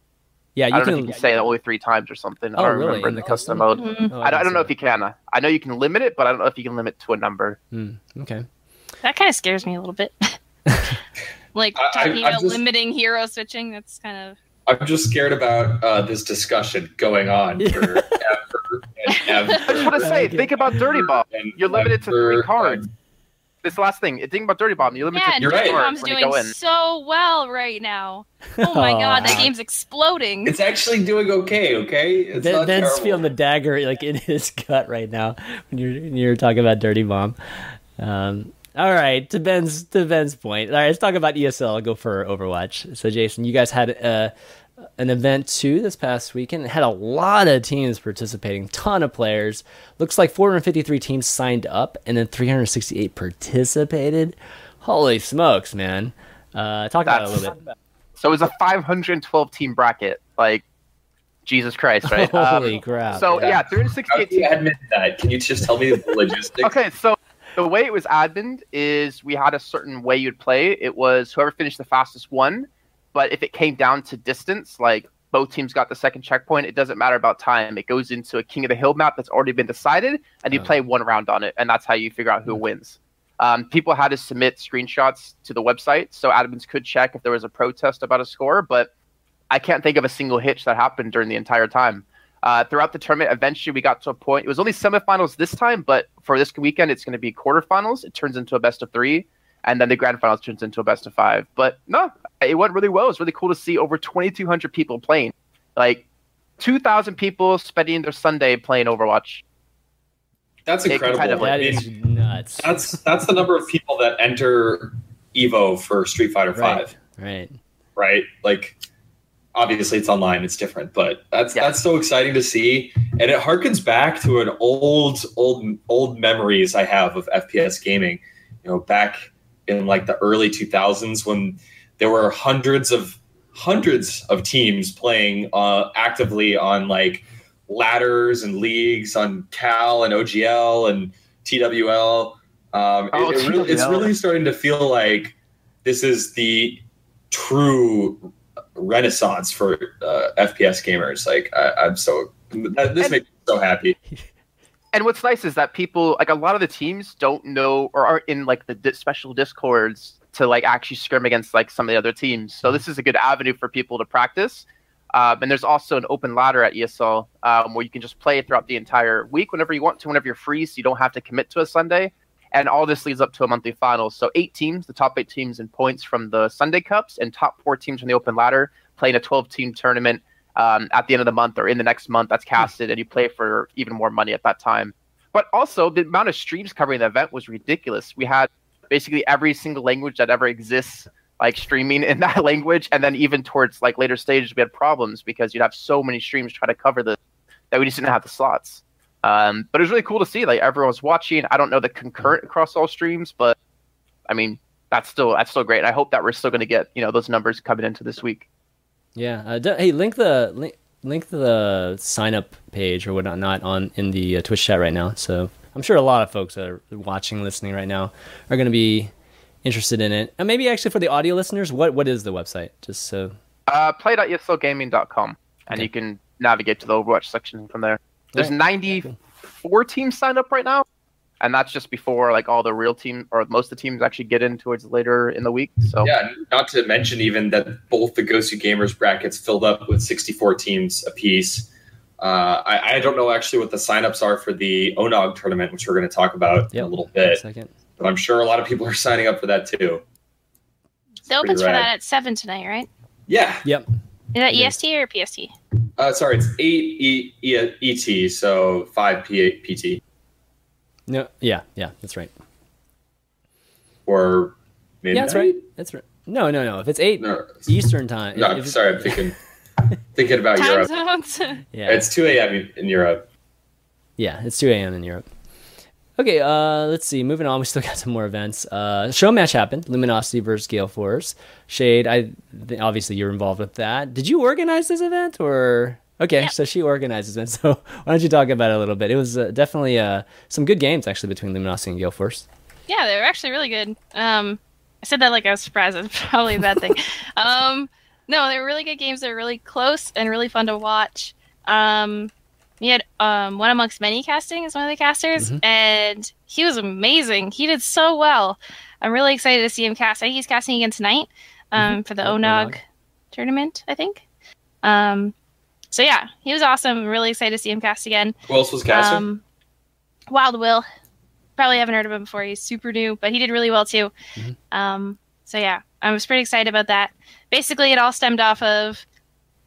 Speaker 1: yeah,
Speaker 2: I don't know
Speaker 1: can.
Speaker 2: if you can say that only three times or something.
Speaker 1: Oh,
Speaker 2: I don't
Speaker 1: really?
Speaker 2: remember in
Speaker 1: In
Speaker 2: the
Speaker 1: the
Speaker 2: custom
Speaker 1: custom?
Speaker 2: mode.
Speaker 4: Mhm.
Speaker 1: Oh,
Speaker 2: I don't, I don't know
Speaker 1: see
Speaker 2: if you can. I know you can limit it, but I don't know if you can limit to a number.
Speaker 1: that. Hmm, okay.
Speaker 4: That kind of scares me a little bit. like
Speaker 3: I- I-
Speaker 4: talking
Speaker 3: I
Speaker 4: about
Speaker 3: just-
Speaker 4: limiting hero switching. That's kind of
Speaker 3: I'm just scared about uh, this discussion going on forever and ever.
Speaker 2: I just want to say, think about Dirty Bomb. You're limited to three cards. This last thing, think about Dirty Bomb. You're limited
Speaker 4: yeah.
Speaker 2: to three
Speaker 4: Dirty
Speaker 3: right.
Speaker 2: cards
Speaker 4: Bomb's
Speaker 2: when you go
Speaker 4: doing so well right now. Oh my god, that game's exploding.
Speaker 3: It's actually doing okay. Okay, it's
Speaker 1: Ben, Ben's
Speaker 3: terrible.
Speaker 1: feeling the dagger like in his gut right now when you're when you're talking about Dirty Bomb. Um, all right, to Ben's to Ben's point. All right, let's talk about ESL. I'll go for Overwatch. So, Jason, you guys had uh, an event too this past weekend. It had a lot of teams participating, ton of players. Looks like 453 teams signed up, and then 368 participated. Holy smokes, man! Uh, talk about it a little bit.
Speaker 2: So it was a 512 team bracket. Like, Jesus Christ, right?
Speaker 1: Holy
Speaker 2: Um,
Speaker 1: crap!
Speaker 2: So
Speaker 3: Yeah.
Speaker 2: yeah, 368
Speaker 3: do
Speaker 2: teams.
Speaker 3: admit that? Can you just tell me the logistics?
Speaker 2: Okay, so the way it was admin is we had a certain way you'd play. It was whoever finished the fastest won, but if it came down to distance, like both teams got the second checkpoint, it doesn't matter about time. It goes into a King of the Hill map that's already been decided, and you
Speaker 1: Oh.
Speaker 2: play one round on it, and that's how you figure out who wins. Um, people had to submit screenshots to the website, so admins could check if there was a protest about a score, but I can't think of a single hitch that happened during the entire time. Uh, throughout the tournament, eventually we got to a point. It was only semifinals this time, but for this weekend, it's going to be quarterfinals. It turns into a best of three, and then the grand finals turns into a best of five. But no, it went really well. It was really cool to see over 2,200 people playing, like 2,000 people spending their Sunday playing Overwatch.
Speaker 3: That's
Speaker 2: It
Speaker 3: incredible.
Speaker 2: kind of-
Speaker 1: that
Speaker 3: mean,
Speaker 1: is nuts.
Speaker 3: that's that's the number of people that enter Evo for Street Fighter
Speaker 1: right,
Speaker 3: Five,
Speaker 1: right.
Speaker 3: right? Like, obviously it's online, it's different, but that's
Speaker 2: Yeah.
Speaker 3: that's so exciting to see, and it harkens back to an old, old, old memories I have of FPS gaming. You know, back in like the early 2000s when there were hundreds of hundreds of teams playing uh, actively on like ladders and leagues on Cal and OGL and TWL. Um,
Speaker 2: Oh,
Speaker 3: it, it really, it's really starting to feel like this is the true renaissance for uh, FPS gamers. Like I, I'm so that, this
Speaker 2: And-
Speaker 3: makes me so happy.
Speaker 2: And what's nice is that people, like a lot of the teams, don't know or aren't in like the di- special discords to like actually scrim against like some of the other teams. So this is a good avenue for people to practice. Um, and there's also an open ladder at ESL um, where you can just play throughout the entire week whenever you want to, whenever you're free, so you don't have to commit to a Sunday. And all this leads up to a monthly final. So eight teams, the top eight teams in points from the Sunday Cups, and top four teams from the open ladder playing a 12 team tournament um, at the end of the month or in the next month that's casted, and you play for even more money at that time. But also, the amount of streams covering the event was ridiculous. We had basically every single language that ever exists like streaming in that language. And then even towards like later stages we had problems because you'd have so many streams try to cover this that we just didn't have the slots. Um, but it was really cool to see like everyone was watching. I don't know the concurrent across all streams but i mean that's still that's still great. And i hope that we're still going to get you know those numbers coming into this week
Speaker 1: Yeah. Uh, d- hey, link the link, link the sign up page or whatnot not on in the uh, Twitch chat right now. So I'm sure a lot of folks that are watching, listening right now are going to be interested in it. And maybe actually for the audio listeners, what what is the website? Just so.
Speaker 2: uh, play.eslgaming.com and
Speaker 1: Okay.
Speaker 2: you can navigate to the overwatch section from there there's
Speaker 1: Alright.
Speaker 2: 94 teams signed up right now and that's just before like all the real team or most of the teams actually get in towards later in the week so
Speaker 3: Yeah, not to mention even that both the Gosu Gamers brackets filled up with 64 teams apiece. Uh, I, I don't know actually what the signups are for the Onog tournament, which we're going to talk about in a little bit.
Speaker 1: second.
Speaker 3: But I'm sure a lot of people are signing up for that too.
Speaker 4: The opens for that at seven tonight, right?
Speaker 3: Yeah.
Speaker 1: Yep.
Speaker 4: Is that EST or PST?
Speaker 3: Uh, sorry, it's eight e- e- ET, so five P- PT
Speaker 1: No. Yeah. Yeah. That's right.
Speaker 3: or maybe
Speaker 1: Yeah, that's right. That's right. No, no, no. If it's eight
Speaker 3: No,
Speaker 1: Eastern time.
Speaker 3: no,
Speaker 1: if it's-
Speaker 3: sorry, I'm thinking thinking about
Speaker 4: Time
Speaker 3: Europe.
Speaker 4: zones.
Speaker 1: Yeah.
Speaker 3: It's 2 a.m. in Europe.
Speaker 1: Yeah, it's 2 a.m. in Europe. Okay, uh, let's see. Moving on, we still got some more events. Uh, show match happened. Luminosity versus Gale Force. Shade, I th- obviously you're involved with that. Did you organize this event or? Okay, so she organizes it. So why don't you talk about it a little bit? It was uh, definitely uh, some good games actually between Luminosity and Gale Force.
Speaker 4: Yeah, they were actually really good. Um, I said that like I was surprised. It's probably a bad thing. um, no, they were really good games. They were really close and really fun to watch. Um, we had um, one amongst many casting as one of the casters,
Speaker 1: Mhm.
Speaker 4: and he was amazing. He did so well. I'm really excited to see him cast. I think he's casting again tonight um, for the Onog
Speaker 1: Onog.
Speaker 4: tournament, I think. Um, so yeah, he was awesome. Really excited to see him cast again.
Speaker 3: Who else was casting?
Speaker 4: Um, Wild Will. Probably haven't heard of him before. He's super new, but he did really well too.
Speaker 1: Mhm.
Speaker 4: Um, so yeah, I was pretty excited about that. Basically, it all stemmed off of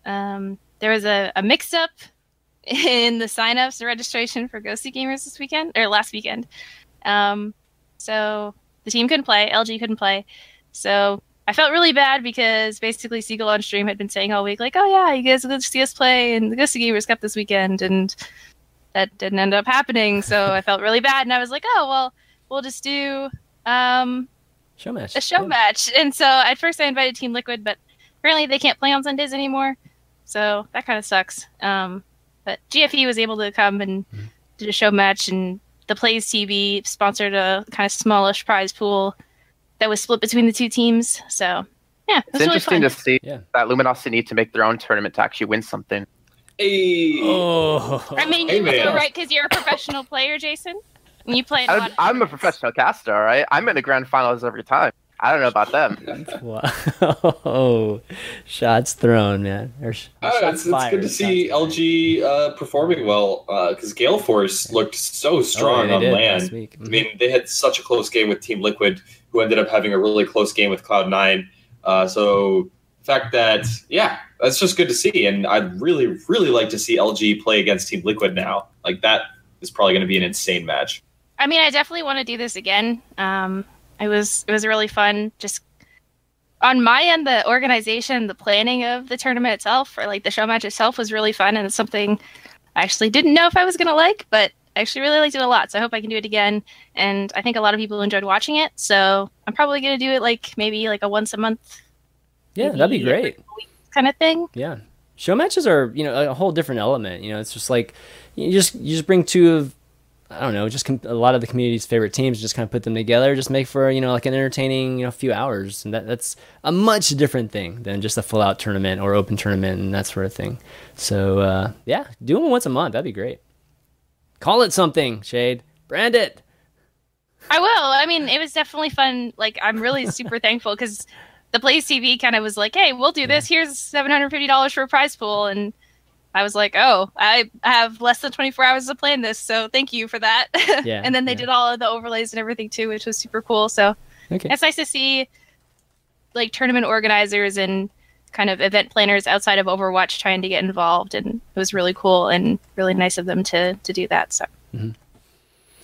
Speaker 4: um, there was a, a mix up in the signups and registration for Gosu Gamers this weekend or last weekend. Um, so the team couldn't play, LG couldn't play. So I felt really bad because basically Seagull on stream had been saying all week, like, "Oh yeah, you guys will see us play in the Gosu Gamers Cup this weekend," and that didn't end up happening. So I felt really bad, and I was like, "Oh well, we'll just do um,
Speaker 1: Show match.
Speaker 4: a show
Speaker 1: Yeah.
Speaker 4: match." And so at first I invited Team Liquid, but apparently they can't play on Sundays anymore, so that kind of sucks. Um, but GFE was able to come and
Speaker 1: Mm-hmm.
Speaker 4: did a show match, and the Plays TV sponsored a kind of smallish prize pool that was split between the two teams. So yeah, it
Speaker 2: It's
Speaker 4: was really
Speaker 2: interesting to see
Speaker 1: Yeah.
Speaker 2: that Luminosity need to make their own tournament to actually win something.
Speaker 3: Hey.
Speaker 1: Oh.
Speaker 4: I mean,
Speaker 3: Hey,
Speaker 4: you
Speaker 3: man.
Speaker 4: were right because you're a professional player, Jason. And you play a lot
Speaker 2: I'm, I'm a professional caster, all right? I'm in the grand finals every time. I don't know about them.
Speaker 1: Wow. Shots thrown, man. Or sh-
Speaker 3: Uh,
Speaker 1: shots
Speaker 3: it's, it's good to see
Speaker 1: shots.
Speaker 3: LG uh, performing well because Gale Force looked so strong
Speaker 1: Oh, they
Speaker 3: on
Speaker 1: did
Speaker 3: land.
Speaker 1: last week.
Speaker 3: I mean, they had such a close game with Team Liquid, ended up having a really close game with Cloud9. Uh, so the fact that, yeah, that's just good to see. And I'd really, really like to see LG play against Team Liquid now. Like, that is probably going to be an insane match.
Speaker 4: I mean, I definitely want to do this again. Um, it was it was really fun. Just on my end, the organization, the planning of the tournament itself, or like the show match itself, was really fun, and it's something I actually didn't know if I was gonna like, but I actually really liked it a lot. So I hope I can do it again. And I think a lot of people enjoyed watching it. So I'm probably gonna do it like maybe like a once a month
Speaker 1: Yeah, that'd be great.
Speaker 4: kind of thing.
Speaker 1: Yeah. Show matches are, you know, a whole different element. You know, it's just like you just you just bring two of I don't know, just com- a lot of the community's favorite teams, just kind of put them together, just make for you know like an entertaining you know few hours, and that that's a much different thing than just a full out tournament or open tournament and that sort of thing. So uh, yeah, do them once a month. That'd be great. Call it something, Shade. Brand it.
Speaker 4: I will. I mean, it was definitely fun. Like, I'm really super thankful because the Plays TV kind of was like, "Hey, we'll do this. Here's seven hundred fifty dollars for a prize pool," and I was like, "Oh, I have less than twenty four hours to plan this, so thank you for that."
Speaker 1: Yeah,
Speaker 4: and then they
Speaker 1: yeah.
Speaker 4: did all of the overlays and everything too, which was super cool. So
Speaker 1: Okay.
Speaker 4: it's nice to see like tournament organizers and kind of event planners outside of Overwatch trying to get involved, and it was really cool and really nice of them to to do that. So
Speaker 1: Mhm.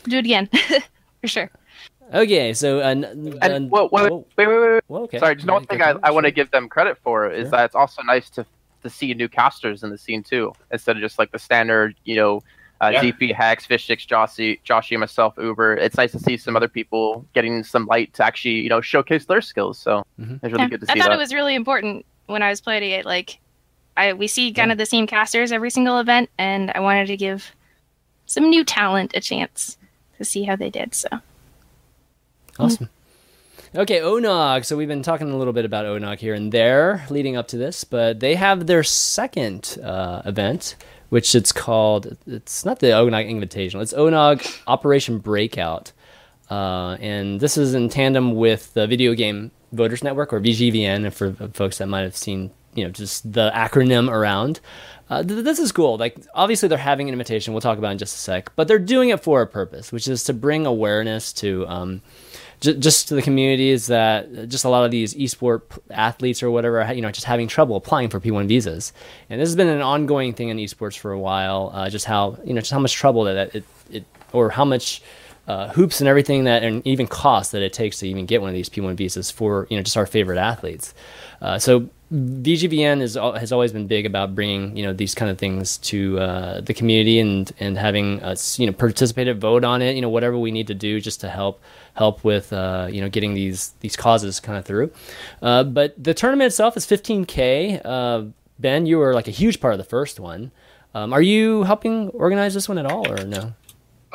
Speaker 4: do it again for sure.
Speaker 1: Okay. So uh, n-
Speaker 2: And
Speaker 1: uh,
Speaker 2: well, wait,
Speaker 1: whoa,
Speaker 2: wait, wait, wait, wait.
Speaker 1: whoa, okay.
Speaker 2: Sorry, just
Speaker 1: Yeah,
Speaker 2: one thing I, I want to give them credit for is
Speaker 1: Sure.
Speaker 2: that it's also nice to to see new casters in the scene too, instead of just like the standard, you know, uh,
Speaker 3: Yeah.
Speaker 2: ZP, Hex, Fish Sticks, Joshy, Joshy, myself, Uber. It's nice to see some other people getting some light to actually, you know, showcase their skills. So
Speaker 1: Mhm.
Speaker 2: it's really
Speaker 4: Yeah,
Speaker 2: good to see.
Speaker 4: I thought
Speaker 2: that.
Speaker 4: it was really important when I was playing it. Like, I we see kind of the same casters every single event, and I wanted to give some new talent a chance to see how they did. So
Speaker 1: Awesome. Okay, Onog. So we've been talking a little bit about Onog here and there leading up to this, but they have their second uh, event, which it's called. It's not the Onog Invitational. It's Onog Operation Breakout, uh, and this is in tandem with the Video Game Voters Network or VGVN. For folks that might have seen, you know, just the acronym around. Uh, th- this is cool. Like, obviously, they're having an invitation. We'll talk about in just a sec, but they're doing it for a purpose, which is to bring awareness to um, j- just to the communities that just a lot of these esport athletes or whatever, you know, just having trouble applying for P1 visas. And this has been an ongoing thing in esports for a while. Uh, just how you know, just how much trouble that it, it or how much uh, hoops and everything that, and even cost that it takes to even get one of these P1 visas for you know just our favorite athletes. Uh, so VGVN is, has always been big about bringing you know these kind of things to uh, the community and and having us you know participate vote on it. You know whatever we need to do just to help help with uh, you know getting these these causes kind of through. Uh, but the tournament itself is 15k. Uh, ben, you were like a huge part of the first one. Um, are you helping organize this one at all, or no?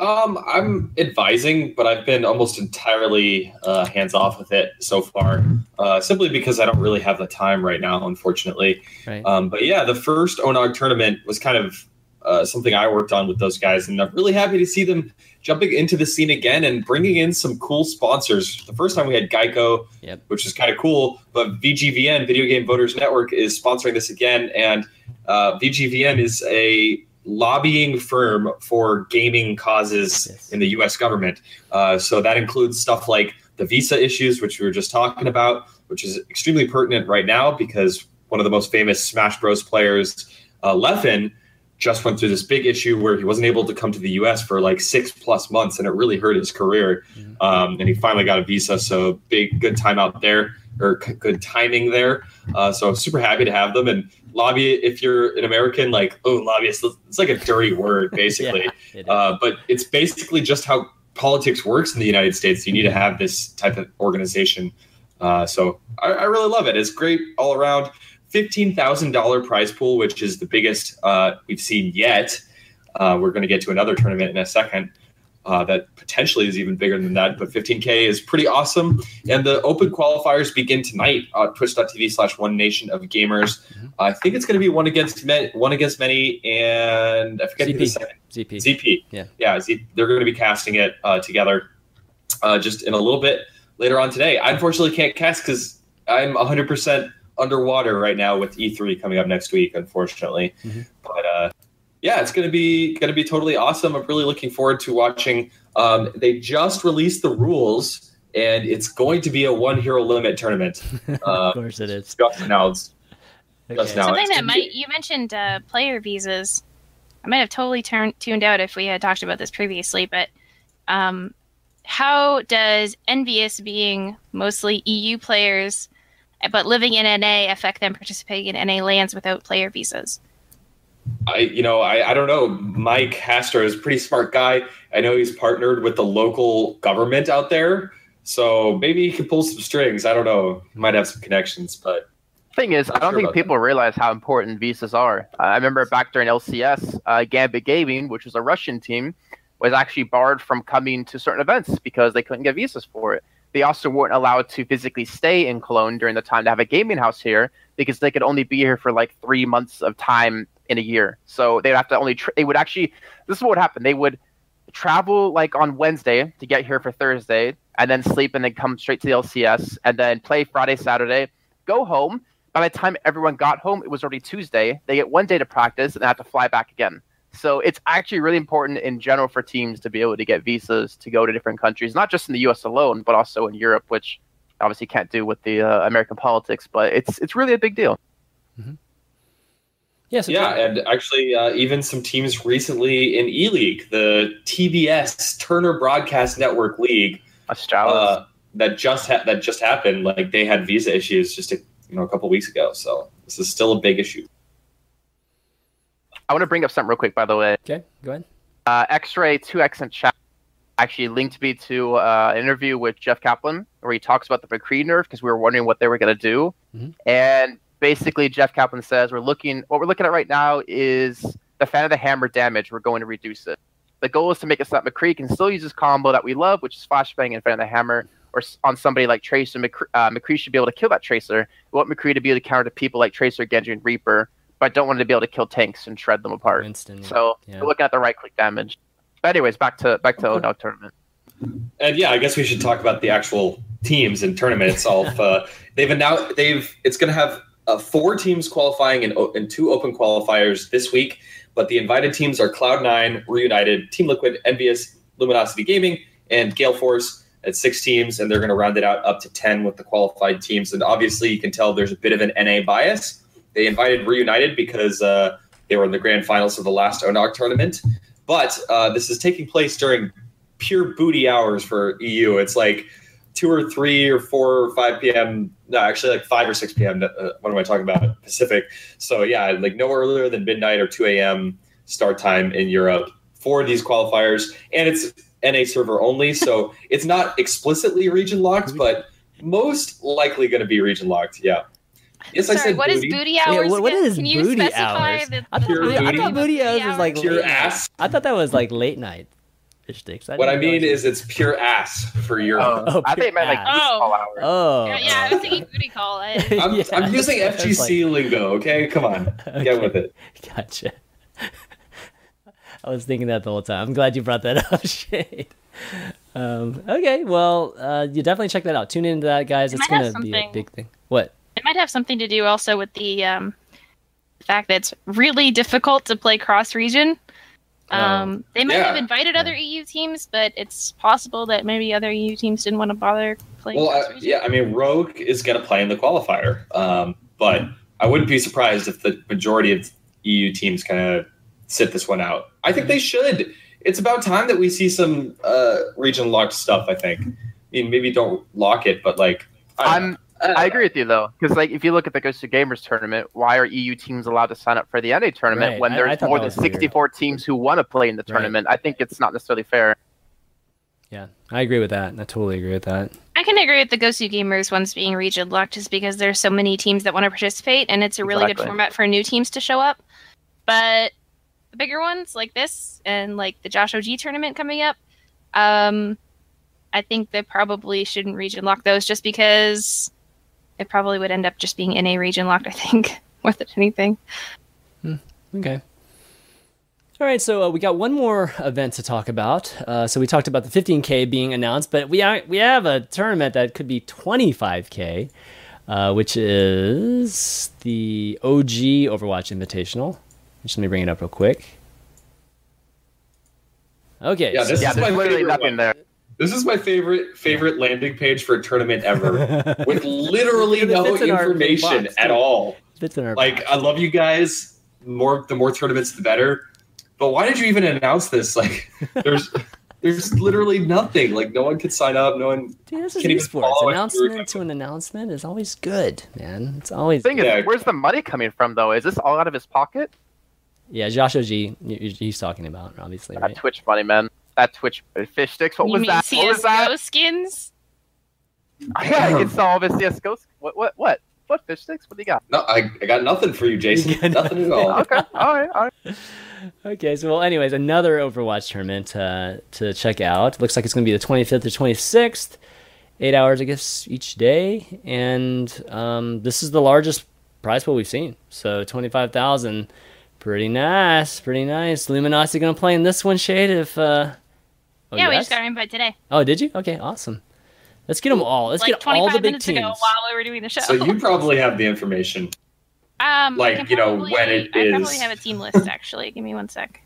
Speaker 3: Um, I'm advising, but I've been almost entirely uh, hands off with it so far, uh, simply because I don't really have the time right now, unfortunately.
Speaker 1: Right.
Speaker 3: Um, but yeah, the first Onog tournament was kind of uh, something I worked on with those guys, and I'm really happy to see them jumping into the scene again and bringing in some cool sponsors. The first time we had Geico,
Speaker 1: Yep.
Speaker 3: which is kind of cool, but VGVN, Video Game Voters Network, is sponsoring this again, and uh, VGVN is a lobbying firm for gaming causes
Speaker 1: Yes.
Speaker 3: in the U.S. government. Uh, so that includes stuff like the visa issues, which we were just talking about, which is extremely pertinent right now because one of the most famous Smash Bros. players, uh, Leffen, just went through this big issue where he wasn't able to come to the U.S. for like six plus months, and it really hurt his career. Um, and he finally got a visa, so big good time out there. or c- good timing there. Uh, so I'm super happy to have them. And lobby, if you're an American, like oh lobbyist, it's like a dirty word basically.
Speaker 1: Yeah, it.
Speaker 3: Uh, but it's basically just how politics works in the United States. You need to have this type of organization. Uh, so I, I really love it. It's great all around. Fifteen thousand dollar prize pool, which is the biggest uh, we've seen yet. Uh, we're going to get to another tournament in a second uh, that potentially is even bigger than that. But 15K is pretty awesome. And the open qualifiers begin tonight on twitch.tv slash one nation of gamers. I think it's going to be one against men, one against many, and I forget who the second
Speaker 1: ZP.
Speaker 3: ZP.
Speaker 1: Yeah.
Speaker 3: Yeah. Z, they're going to be casting it uh, together uh, just in a little bit later on today. I unfortunately can't cast because I'm 100% underwater right now with E3 coming up next week, unfortunately.
Speaker 1: Mhm.
Speaker 3: But yeah, it's going to be going to be totally awesome. I'm really looking forward to watching. Um, they just released the rules, and it's going to be a one hero limit tournament. Uh,
Speaker 1: of course it is.
Speaker 3: just announced. Just now.
Speaker 4: Something
Speaker 3: it's-
Speaker 4: that might you mentioned uh, player visas. I might have totally turned tuned out if we had talked about this previously, but um, how does EnVyUs being mostly EU players, but living in NA affect them participating in NA lands without player visas?
Speaker 3: I, you know, I, I don't know. Mike Hastor is a pretty smart guy. I know he's partnered with the local government out there, so maybe he can pull some strings. I don't know. He might have some connections, but
Speaker 2: Thing is, I don't
Speaker 3: sure
Speaker 2: think people realize how important visas are. Uh, I remember back during LCS, uh, Gambit Gaming, which was a Russian team, was actually barred from coming to certain events because they couldn't get visas for it. They also weren't allowed to physically stay in Cologne during the time to have a gaming house here because they could only be here for like three months of time in a year. So they'd have to only, tra- they would actually, this is what would happen. They would travel like on Wednesday to get here for Thursday and then sleep and then come straight to the LCS and then play Friday, Saturday, go home. By the time everyone got home, it was already Tuesday. They get one day to practice and they have to fly back again. So it's actually really important in general for teams to be able to get visas to go to different countries, not just in the U.S. alone, but also in Europe, which obviously can't do with the uh, American politics. But it's it's really a big deal.
Speaker 1: Yeah, so
Speaker 3: yeah, and actually, uh, even some teams recently in E League, the TBS Turner Broadcast Network League,
Speaker 2: Australia.
Speaker 3: uh, that just ha- that just happened. Like they had visa issues just a, you know a couple weeks ago. So this is still a big issue.
Speaker 2: I want to bring up something real quick, by the way.
Speaker 1: okay, go ahead.
Speaker 2: uh, X-Ray 2X and chat actually linked me to uh, an interview with Jeff Kaplan where he talks about the McCree nerf because we were wondering what they were going to do.
Speaker 1: Mhm.
Speaker 2: And basically, Jeff Kaplan says we're looking. What we're looking at right now is the fan of the hammer damage. We're going to reduce it. The goal is to make it so that McCree can still use his combo that we love, which is flashbang and fan of the hammer, or on somebody like Tracer. McCree, uh, McCree should be able to kill that Tracer. We want McCree to be able to counter people like Tracer, Genji, and Reaper, but I don't want him to be able to kill tanks and shred them apart.
Speaker 1: Winston.
Speaker 2: So
Speaker 1: yeah.
Speaker 2: we're looking at the right click damage. But anyways, back to back to Onog tournament.
Speaker 3: And yeah, I guess we should talk about the actual teams and tournament itself. uh, they've announced they've it's going to have uh, four teams qualifying and, and two open qualifiers this week. But the invited teams are Cloud9, Reunited, Team Liquid, EnVyUs, Luminosity Gaming, and Gale Force at six teams, and they're going to round it out up to ten with the qualified teams. And obviously, you can tell there's a bit of an NA bias. They invited Reunited because uh, they were in the grand finals of the last ONOG tournament. But uh, this is taking place during pure booty hours for EU. It's like two or three or four or five p.m. No, actually like five or six p.m. Uh, what am I talking about? Pacific. So yeah, like no earlier than midnight or two a.m. start time in Europe for these qualifiers, and it's NA server only, so it's not explicitly region locked, but most likely going to be region locked. Yeah. Yes, I said
Speaker 4: what is
Speaker 3: booty.
Speaker 4: booty hours?
Speaker 1: what- what
Speaker 4: again?
Speaker 1: is
Speaker 4: Can you
Speaker 1: booty
Speaker 4: specify
Speaker 1: hours?
Speaker 4: the-
Speaker 1: I thought,
Speaker 4: the
Speaker 3: Pure
Speaker 1: I thought
Speaker 3: booty.
Speaker 4: of
Speaker 1: hours was like
Speaker 3: Pure
Speaker 1: late
Speaker 3: ass.
Speaker 1: I thought that was like late night. Fish sticks. I
Speaker 3: What I mean is it's pure ass for Europe.
Speaker 1: Oh,
Speaker 2: I think it meant like
Speaker 1: pure
Speaker 2: booty
Speaker 4: ass.
Speaker 2: call hours.
Speaker 1: Oh,
Speaker 4: Yeah, yeah, I was thinking booty call. I,
Speaker 3: I'm,
Speaker 1: Yeah,
Speaker 3: I'm using
Speaker 1: I was
Speaker 3: FGC lingo. Okay, come on,
Speaker 1: Okay.
Speaker 3: get with it.
Speaker 1: Gotcha. I was thinking that the whole time. I'm glad you brought that up, Shade. Um, okay, well, uh, you definitely check that out. Tune into that, guys.
Speaker 4: It
Speaker 1: It's gonna be a big thing. What?
Speaker 4: it might have something to do also with the um, fact that it's really difficult to play cross region. Um, they might
Speaker 3: Yeah.
Speaker 4: have invited other EU teams, but it's possible that maybe other EU teams didn't want to bother playing
Speaker 3: Well,
Speaker 4: cross
Speaker 3: uh, yeah, I mean, Rogue is going to play in the qualifier, um, but I wouldn't be surprised if the majority of EU teams kind of sit this one out. I think they should. It's about time that we see some uh, region locked stuff. I think. I mean, maybe don't lock it, but like I don't
Speaker 2: I'm agree with you though, because like if you look at the Gosu Gamers tournament, why are EU teams allowed to sign up for the NA tournament
Speaker 1: Right.
Speaker 2: when there's
Speaker 1: I thought
Speaker 2: more than
Speaker 1: was weird.
Speaker 2: 64 teams who want to play in the
Speaker 1: Right.
Speaker 2: tournament? I think it's not necessarily fair.
Speaker 1: Yeah, I agree with that. I totally agree with that.
Speaker 4: I can agree with the Gosu Gamers ones being region locked just because there's so many teams that want to participate and it's a really good format for new teams to show up. But the bigger ones like this and like the Josh OG tournament coming up, um, I think they probably shouldn't region lock those just because it probably would end up just being in a region locked, I think, more than anything.
Speaker 1: Okay. All right, so uh, we got one more event to talk about. Uh, so we talked about the 15k being announced, but we ha- we have a tournament that could be 25k, uh, which is the OG Overwatch Invitational. Just let me bring it up real quick. Okay.
Speaker 3: Yeah,
Speaker 1: so-
Speaker 2: Yeah, there's
Speaker 3: my
Speaker 2: literally nothing
Speaker 3: one.
Speaker 2: there.
Speaker 3: This is my favorite favorite landing page for a tournament ever, with literally no
Speaker 1: in
Speaker 3: information
Speaker 1: box,
Speaker 3: at all.
Speaker 1: fits in our
Speaker 3: Like,
Speaker 1: box.
Speaker 3: I love you guys. More the more tournaments, the better. But why did you even announce this? Like, there's there's literally nothing. Like, no one could sign up. No one.
Speaker 1: Dude, this is esports. Announcement to an announcement is always good, man. It's always
Speaker 2: Thing
Speaker 1: good.
Speaker 2: Is, where's the money coming from though? Is this all out of his pocket?
Speaker 1: Yeah, Josh OG, y- y- he's talking about, obviously, right?
Speaker 2: Twitch money, man. That Twitch fish sticks. What
Speaker 4: you
Speaker 2: was
Speaker 4: mean
Speaker 2: that? What was that?
Speaker 4: skins?
Speaker 2: Yeah, I can sell all of his CS:GO. What? What? What? What fish sticks? What do you got?
Speaker 3: No, I, I got nothing for you, Jason.
Speaker 1: got
Speaker 3: nothing at all.
Speaker 2: Okay, all right, all right.
Speaker 1: Okay, so well, anyways, another Overwatch tournament uh, to check out. Looks like it's going to be the 25th or 26th. Eight hours, I guess, each day, and um, this is the largest prize pool we've seen. So 25,000, pretty nice, pretty nice. Luminosity going to play in this one, Shade. If uh, oh,
Speaker 4: yeah, we just got our invite today.
Speaker 1: Oh, did you? Okay, awesome. Let's get them all. Let's
Speaker 4: like
Speaker 1: get all
Speaker 4: 25
Speaker 1: the big
Speaker 4: minutes
Speaker 1: teams.
Speaker 4: ago while we were doing the show.
Speaker 3: So you probably have the information.
Speaker 4: um,
Speaker 3: like,
Speaker 4: I can
Speaker 3: you know, when it
Speaker 4: I probably have a team list actually. Give me one sec.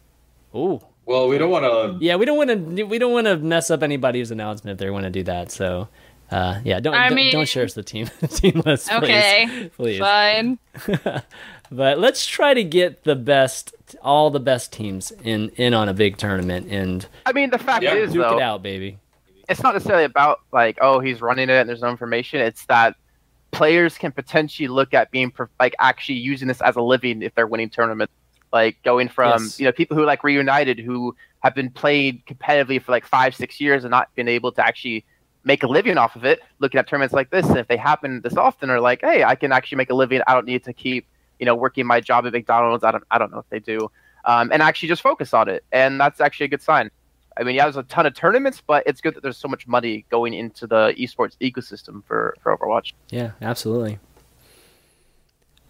Speaker 1: Ooh.
Speaker 3: Well, we don't want to.
Speaker 1: Yeah, we don't want to. We don't want to mess up anybody's announcement if they want to do that. So, uh, yeah, don't
Speaker 4: I
Speaker 1: don't,
Speaker 4: mean-
Speaker 1: don't share us the team team list, please.
Speaker 4: Okay,
Speaker 1: please.
Speaker 4: fine.
Speaker 1: But let's try to get the best, all the best teams in in on a big tournament and
Speaker 2: I mean, the fact
Speaker 3: Yeah,
Speaker 2: is,
Speaker 1: duke
Speaker 2: though,
Speaker 1: it out, baby.
Speaker 2: it's not necessarily about like, oh, he's running it and there's no information. It's that players can potentially look at being like actually using this as a living if they're winning tournaments. Like going from
Speaker 1: Yes.
Speaker 2: you know people who like reunited who have been playing competitively for like five six years and not been able to actually make a living off of it. Looking at tournaments like this, and if they happen this often, are like, hey, I can actually make a living. I don't need to keep you know working my job at McDonald's. I don't I don't know if they do, um, and actually just focus on it. And that's actually a good sign. I mean, yeah, there's a ton of tournaments, but it's good that there's so much money going into the esports ecosystem for, for Overwatch.
Speaker 1: Yeah, absolutely.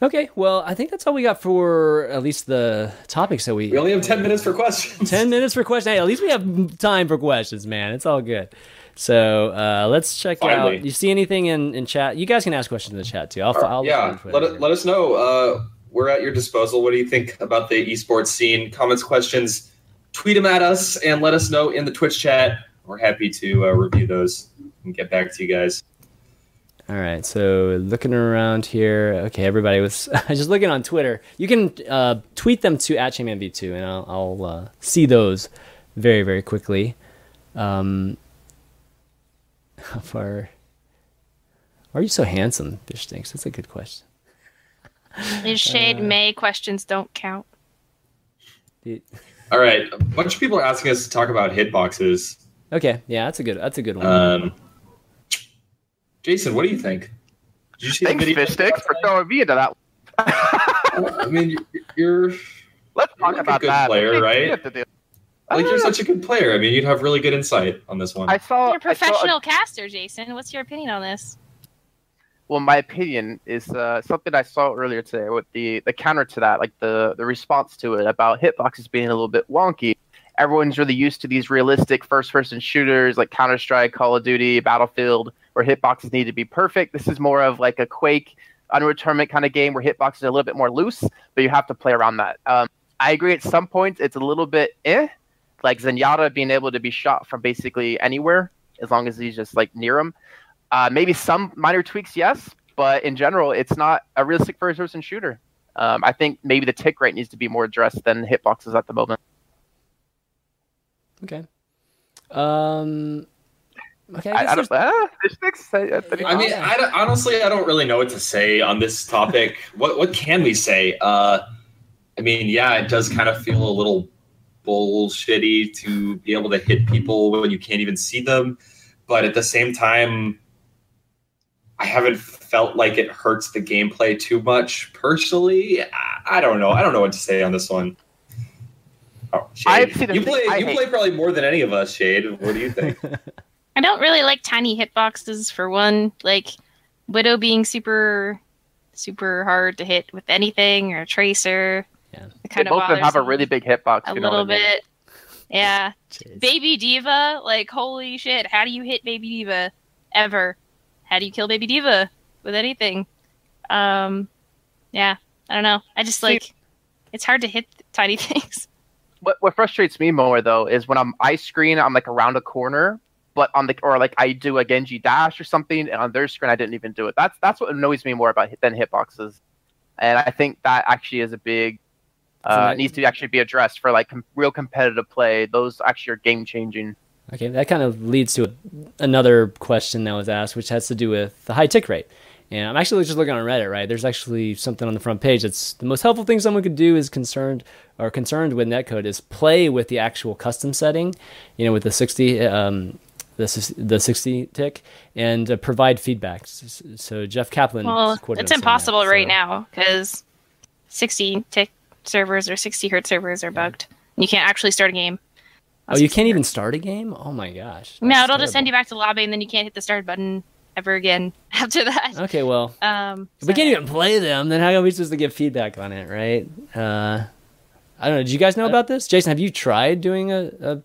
Speaker 1: Okay, well, I think that's all we got for at least the topics that we.
Speaker 3: We only have ten minutes for questions.
Speaker 1: 10 minutes for questions. Hey, at least we have time for questions, man. It's all good. So uh, let's check
Speaker 3: Finally.
Speaker 1: out. You see anything in, in chat? You guys can ask questions in the chat too. I'll, I'll
Speaker 3: yeah, let, it, let us know. Uh, we're at your disposal. What do you think about the esports scene? Comments, questions, tweet them at us, and let us know in the Twitch chat. We're happy to uh, review those and get back to you guys.
Speaker 1: All right, so looking around here. Okay, everybody was just looking on Twitter. You can uh, tweet them to at chainmanv2, and I'll, I'll uh, see those very, very quickly. Um, how far? Why are you so handsome, Fish Stinks? That's a good question.
Speaker 4: These shade May questions don't count.
Speaker 1: Dude.
Speaker 3: All right, a bunch of people are asking us to talk about hitboxes.
Speaker 1: Okay, yeah, that's a good. That's a good one.
Speaker 3: Um, Jason, what do you think? Did you see
Speaker 2: Thanks,
Speaker 3: the video?
Speaker 2: Fish Sticks, for throwing me into that.
Speaker 3: I mean, you- you're
Speaker 2: Let's
Speaker 3: You're
Speaker 2: talk
Speaker 3: like a
Speaker 2: about
Speaker 3: good
Speaker 2: that.
Speaker 3: player,
Speaker 2: What do you
Speaker 3: right?
Speaker 2: Have to do? I
Speaker 3: like you're
Speaker 2: know.
Speaker 3: such a good player. I mean, you'd have really good insight on this one.
Speaker 2: I saw.
Speaker 4: You're a
Speaker 2: I saw a-
Speaker 4: professional caster, Jason. What's your opinion on this?
Speaker 2: well, my opinion is uh, something I saw earlier today with the the counter to that, like the the response to it about hitboxes being a little bit wonky. Everyone's really used to these realistic first person shooters like Counter Strike, Call of Duty, Battlefield, where hitboxes need to be perfect. This is more of like a Quake, Unreal Tournament kind of game where hitboxes are a little bit more loose, but you have to play around that. Um, I agree. At some points, it's a little bit eh, like Zenyatta being able to be shot from basically anywhere as long as he's just like near him. Uh, maybe some minor tweaks, yes, but in general, it's not a realistic first-person shooter. Um, I think maybe the tick rate needs to be more addressed than hitboxes at the moment.
Speaker 1: Okay. Um, Okay,
Speaker 2: I,
Speaker 1: guess
Speaker 2: I don't.
Speaker 1: there's-
Speaker 2: Uh. I, I,
Speaker 3: I mean, I don't- honestly, I don't really know what to say on this topic. what what can we say? Uh, I mean, yeah, it does kind of feel a little bullshitty to be able to hit people when you can't even see them, but at the same time, I haven't felt like it hurts the gameplay too much personally. I, I don't know. I don't know what to say on this one. Oh,
Speaker 2: I've
Speaker 3: Shade.
Speaker 2: seen
Speaker 3: You play.
Speaker 2: I
Speaker 3: You play probably more than any of us, Shade. What do you think?
Speaker 4: I don't really like tiny hitboxes for one. Like Widow being super, super hard to hit with anything or Tracer.
Speaker 1: Yeah.
Speaker 4: It
Speaker 2: they
Speaker 4: of
Speaker 2: both of them
Speaker 4: bothers
Speaker 2: have a really big hitbox.
Speaker 4: a
Speaker 2: you
Speaker 4: little
Speaker 2: what I mean?
Speaker 4: bit. Yeah,
Speaker 1: Jeez.
Speaker 4: Baby D.Va. Like holy shit! How do you hit Baby D.Va ever? How do you kill Baby D.Va with anything? Um, yeah, I don't know. I just like it's hard to hit tiny things.
Speaker 2: what what frustrates me more though is when I'm ice screen, I'm like around a corner, but on the or like I do a Genji dash or something, and on their screen I didn't even do it. That's that's what annoys me more about hit, than hitboxes, and I think that actually is a big
Speaker 1: So
Speaker 2: uh,
Speaker 1: that-
Speaker 2: needs to actually be addressed for like com- real competitive play. Those actually are game changing.
Speaker 1: Okay, that kind of leads to another question that was asked, which has to do with the high tick rate. And I'm actually just looking on Reddit, right? There's actually something on the front page that's the most helpful thing someone could do is concerned or concerned with netcode is play with the actual custom setting, you know, with the 60 um, the the 60 tick and uh, provide feedback. S- So Jeff Kaplan,
Speaker 4: Well, it's
Speaker 1: as saying that,
Speaker 4: impossible right
Speaker 1: so-
Speaker 4: now because 60 tick servers or 60 hertz servers are bugged. You can't actually start a game.
Speaker 1: Oh, you can't even start a game? Oh my gosh.
Speaker 4: No, it'll just send you back to the lobby, and then you can't hit the start button ever again after that.
Speaker 1: Okay, well,
Speaker 4: Um,
Speaker 1: If we can't even play them, then how are we supposed to give feedback on it, right? Uh, I don't know. Did you guys know about this? Jason, have you tried doing a? a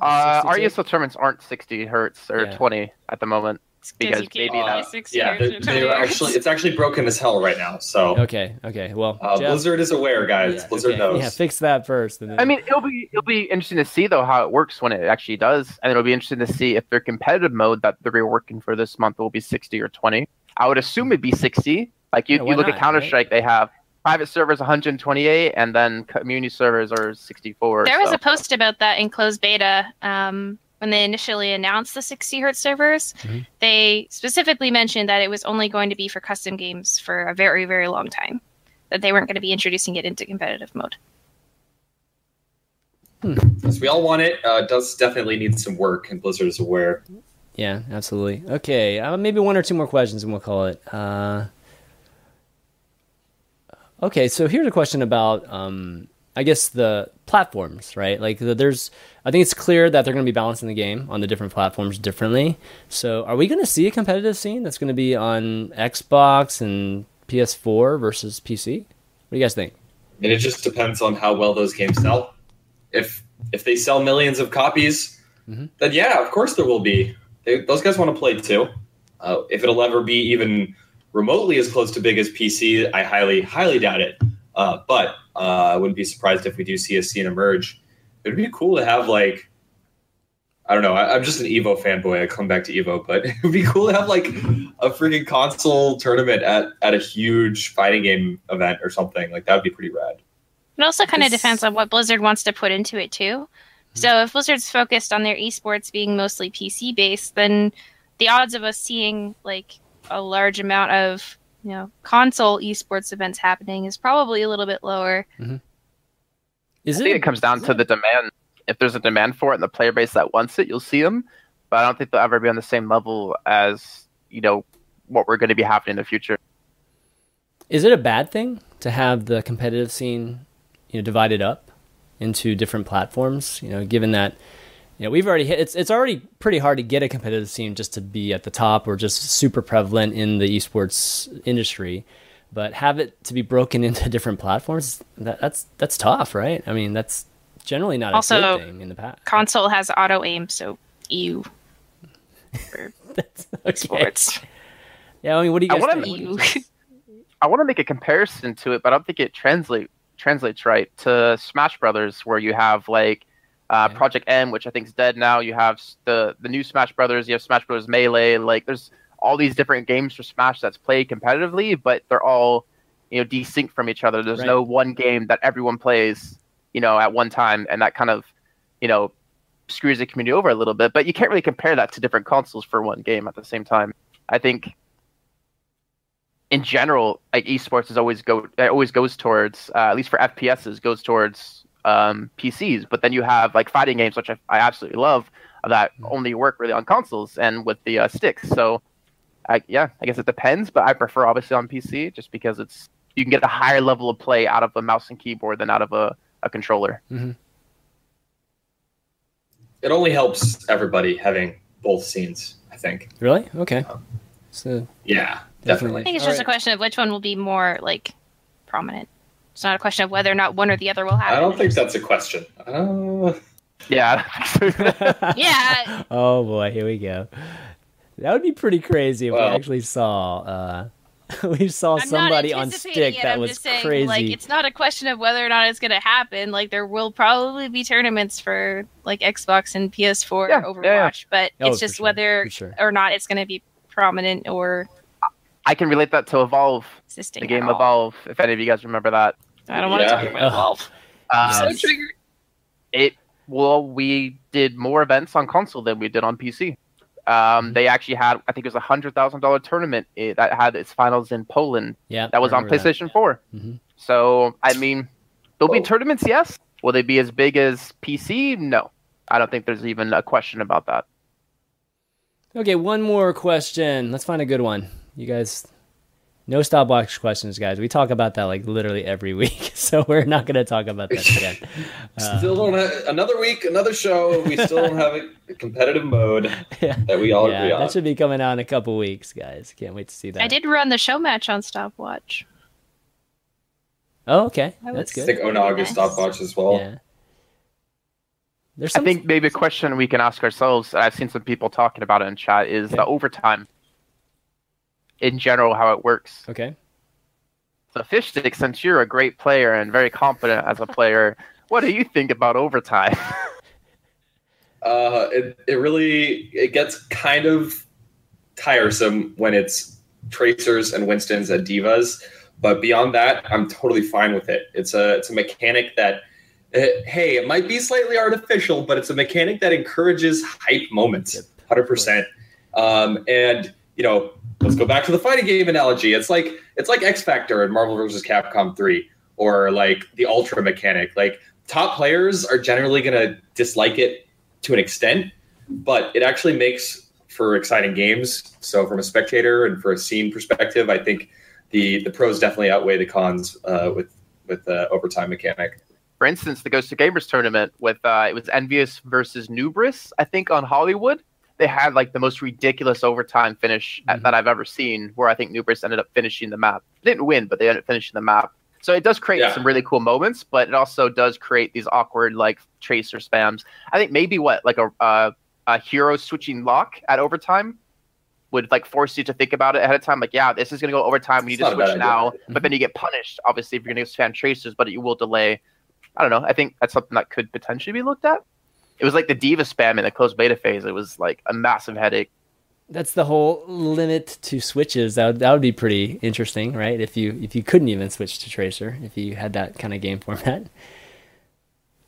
Speaker 2: Uh, our
Speaker 1: tick?
Speaker 2: ESL tournaments aren't 60 hertz or
Speaker 1: Yeah.
Speaker 2: 20 at the moment.
Speaker 4: It's 'cause
Speaker 2: because
Speaker 4: you can't
Speaker 2: maybe
Speaker 4: play
Speaker 2: that-
Speaker 3: yeah, they're, they're actually it's actually broken as hell right now. So
Speaker 1: Okay, okay. Well,
Speaker 3: uh,
Speaker 1: Jeff-
Speaker 3: Blizzard is aware, guys.
Speaker 1: yeah,
Speaker 3: Blizzard
Speaker 1: okay,
Speaker 3: knows.
Speaker 1: Yeah, fix that first. and then-
Speaker 2: I mean, it'll be it'll be interesting to see though how it works when it actually does, and it'll be interesting to see if their competitive mode that they're reworking for this month will be 60 or 20. I would assume it'd be 60. Like you,
Speaker 1: yeah,
Speaker 2: you look
Speaker 1: not,
Speaker 2: at Counter Strike, they have private servers 128, and then community servers are 64.
Speaker 4: There was
Speaker 2: so-
Speaker 4: a post about that in closed beta um, when they initially announced the 60 hertz servers.
Speaker 1: Mhm.
Speaker 4: They specifically mentioned that it was only going to be for custom games for a very, very long time. That they weren't going to be introducing it into competitive mode.
Speaker 3: Yes, we all want it. Uh, does definitely need some work, and Blizzard is aware.
Speaker 1: yeah, absolutely. Okay, uh, maybe one or two more questions, and we'll call it. Uh, okay, so here's a question about, um, I guess the platforms, right? Like, the, there's, I think it's clear that they're going to be balancing the game on the different platforms differently. So, are we going to see a competitive scene that's going to be on Xbox and PS4 versus PC? What do you guys think?
Speaker 3: And it just depends on how well those games sell. If if they sell millions of copies,
Speaker 1: Mhm.
Speaker 3: then yeah, of course there will be. They, those guys want to play too. Uh, if it'll ever be even remotely as close to big as PC, I highly highly doubt it. Uh, but uh, I wouldn't be surprised if we do see a scene emerge. It'd be cool to have like I don't know. I, I'm just an Evo fanboy. I come back to Evo, but it would be cool to have like a freaking console tournament at at a huge fighting game event or something. Like that would be pretty rad.
Speaker 4: It also kind of depends on what Blizzard wants to put into it too. So if Blizzard's focused on their esports being mostly PC based, then the odds of us seeing like a large amount of you know console esports events happening is probably a little bit lower. Mm-hmm.
Speaker 1: Is
Speaker 2: I think it comes down to the demand. If there's a demand for it and the player base that wants it, you'll see them. But I don't think they'll ever be on the same level as you know what we're going to be happening in the future.
Speaker 1: Is it a bad thing to have the competitive scene, you know, divided up into different platforms? You know, given that you know we've already hit it's it's already pretty hard to get a competitive scene just to be at the top or just super prevalent in the esports industry, but have it to be broken into different platforms. That, that's that's tough, right? I mean, that's generally not a good thing in the past.
Speaker 4: Console has auto aim, so EU
Speaker 1: That's, okay.
Speaker 4: sports.
Speaker 1: Yeah, I mean, what do you
Speaker 2: I wanna-
Speaker 1: think?
Speaker 2: I want to make a comparison to it, but I don't think it translate translates right to Smash Brothers, where you have like uh,
Speaker 1: Yeah.
Speaker 2: Project M, which I think is dead now. You have the the new Smash Brothers. You have Smash Brothers Melee. Like there's all these different games for Smash that's played competitively, but they're all you know desynced from each other. There's no one game that everyone plays, you know, at one time, and that kind of you know screws the community over a little bit. But you can't really compare that to different consoles for one game at the same time. I think in general, like esports is always go always goes towards uh, at least for FPSs goes towards um, PCs. But then you have like fighting games, which I, I absolutely love, that only work really on consoles and with the uh, sticks. So, I, yeah, I guess it depends. But I prefer obviously on PC just because it's you can get a higher level of play out of a mouse and keyboard than out of a, a controller.
Speaker 3: It only helps everybody having both scenes. I think.
Speaker 1: Really? Okay. So
Speaker 3: Yeah,
Speaker 1: Definitely.
Speaker 3: definitely.
Speaker 4: I think it's
Speaker 1: All
Speaker 4: just
Speaker 1: right.
Speaker 4: a question of which one will be more like prominent. It's not a question of whether or not one or the other will happen.
Speaker 3: I don't think that's a question. Uh,
Speaker 2: Yeah.
Speaker 4: Yeah.
Speaker 1: oh boy, here we go. That would be pretty crazy if
Speaker 3: Well-
Speaker 1: we actually saw uh we saw
Speaker 4: I'm
Speaker 1: somebody on
Speaker 4: anticipating
Speaker 1: stick
Speaker 4: it,
Speaker 1: that
Speaker 4: I'm
Speaker 1: was
Speaker 4: just saying,
Speaker 1: crazy.
Speaker 4: Like, it's not a question of whether or not it's going to happen. Like, there will probably be tournaments for like Xbox and PS4
Speaker 2: Yeah, yeah,
Speaker 4: Overwatch,
Speaker 2: yeah.
Speaker 4: but
Speaker 1: Oh,
Speaker 4: it's just
Speaker 1: sure,
Speaker 4: whether
Speaker 1: sure.
Speaker 4: or not it's going to be prominent or
Speaker 2: I can relate that to Evolve,
Speaker 4: existing.
Speaker 2: the game
Speaker 4: all.
Speaker 2: Evolve. If any of you guys remember that,
Speaker 4: I don't want to
Speaker 3: Yeah.
Speaker 4: talk about Evolve.
Speaker 2: uh,
Speaker 4: So triggered.
Speaker 2: it well we did more events on console than we did on pc um, they actually had i think it was a hundred thousand dollar tournament eh, that had its finals in poland
Speaker 1: yeah,
Speaker 2: that was on
Speaker 1: remember
Speaker 2: playstation 4
Speaker 1: Mhm.
Speaker 2: so i mean there'll be
Speaker 3: Oh.
Speaker 2: tournaments yes will they be as big as pc no i don't think there's even a question about that
Speaker 1: Okay, one more question. Let's find a good one. You guys, no stopwatch questions, guys. We talk about that like literally every week, so we're not going to talk about that again. Uh,
Speaker 3: still don't have another week, another show. We still don't have a competitive mode
Speaker 1: yeah,
Speaker 3: that we all
Speaker 1: yeah,
Speaker 3: agree on.
Speaker 1: that should be coming out in a couple weeks, guys. Can't wait to see that.
Speaker 4: I did run the show match on stopwatch.
Speaker 1: Oh, okay,
Speaker 4: I
Speaker 1: that's
Speaker 4: was-
Speaker 3: I
Speaker 1: good.
Speaker 3: think Onog is
Speaker 4: Nice.
Speaker 3: stopwatch as well.
Speaker 1: Yeah. There's
Speaker 2: i think maybe a question we can ask ourselves i've seen some people talking about it in chat is
Speaker 1: Okay.
Speaker 2: the overtime in general how it works
Speaker 1: Okay.
Speaker 2: So Fishstick, since you're a great player and very competent as a player, what do you think about overtime?
Speaker 3: Uh, it it really it gets kind of tiresome when it's tracers and Winston's and D.Vas, but beyond that, I'm totally fine with it. It's a it's a mechanic that. uh, hey, it might be slightly artificial, but it's a mechanic that encourages hype moments,
Speaker 1: Yep.
Speaker 3: hundred percent. Um, and you know, let's go back to the fighting game analogy. It's like it's like X Factor in Marvel vs. Capcom Three, or like the Ultra mechanic. Like top players are generally going to dislike it to an extent, but it actually makes for exciting games. So from a spectator and for a scene perspective, I think the the pros definitely outweigh the cons uh, with with the overtime mechanic.
Speaker 2: For instance, the Gosu Gamers tournament with uh, it was EnVyUs versus Nubris, I think on Hollywood. They had like the most ridiculous overtime finish
Speaker 1: Mhm.
Speaker 2: that I've ever seen, where I think Nubris ended up finishing the map. They didn't win, but they ended up finishing the map. So it does create
Speaker 3: Yeah.
Speaker 2: some really cool moments, but it also does create these awkward like tracer spams. I think maybe what like a uh, a hero switching lock at overtime would like force you to think about it ahead of time. Like, yeah, this is gonna go overtime. We need to switch now, but then you get punished. Obviously, if you're gonna spam tracers, but you will delay. I don't know. I think that's something that could potentially be looked at. It was like the D.Va spam in the closed beta phase. It was like a massive headache.
Speaker 1: That's the whole limit to switches. That would, that would be pretty interesting, right? If you if you couldn't even switch to tracer, if you had that kind of game format,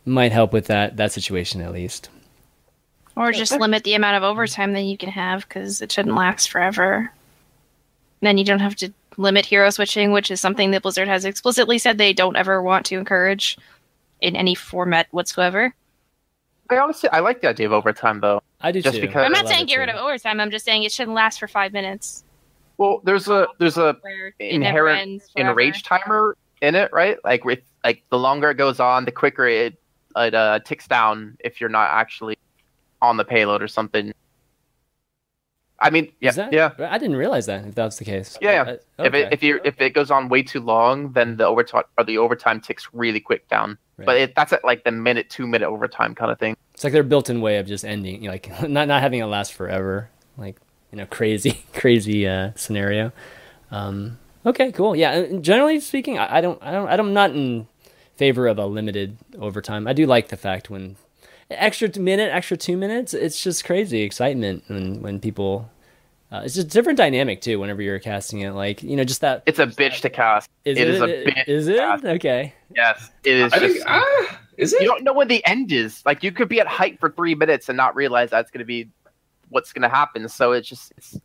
Speaker 1: might help with that that situation at least.
Speaker 4: Or just limit the amount of overtime that you can have because it shouldn't last forever. Then you don't have to limit hero switching, which is something that Blizzard has explicitly said they don't ever want to encourage in any format whatsoever.
Speaker 2: I honestly, I like the idea of overtime though.
Speaker 1: I do
Speaker 2: Just
Speaker 1: too.
Speaker 2: because-
Speaker 1: I
Speaker 4: I'm not saying get rid of overtime. I'm just saying it shouldn't last for five minutes.
Speaker 2: Well, there's a there's a
Speaker 4: Where it never
Speaker 2: inherent
Speaker 4: ends forever.
Speaker 2: enrage timer in it, right? Like with like the longer it goes on, the quicker it it uh, ticks down if you're not actually on the payload or something. I mean, yeah,
Speaker 1: that-
Speaker 2: yeah.
Speaker 1: I didn't realize that. If that was the case.
Speaker 2: Yeah, yeah.
Speaker 1: Uh,
Speaker 2: If it if you if it goes on way too long, then the overtime or the overtime ticks really quick down.
Speaker 1: Right.
Speaker 2: But it, that's at like the minute, two minute overtime kind of thing.
Speaker 1: It's like their built-in way of just ending, you know, like not not having it last forever, like you know, crazy crazy uh, scenario. Um, okay, cool. Yeah, and generally speaking, I, I don't, I don't, I'm not in favor of a limited overtime. I do like the fact when extra minute, extra two minutes, it's just crazy excitement when when people. Uh, it's a different dynamic too. Whenever you're casting it, like you know, just that.
Speaker 2: It's a bitch to cast.
Speaker 1: Is
Speaker 2: it
Speaker 1: it?
Speaker 2: is a bitch
Speaker 1: Is it?
Speaker 2: cast.
Speaker 1: Okay.
Speaker 2: Yes, it is
Speaker 3: I
Speaker 2: just.
Speaker 3: think ah, Is it?
Speaker 2: You don't know when the end is. Like you could be at hype for three minutes and not realize that's going to be what's going to happen. So it's just it's.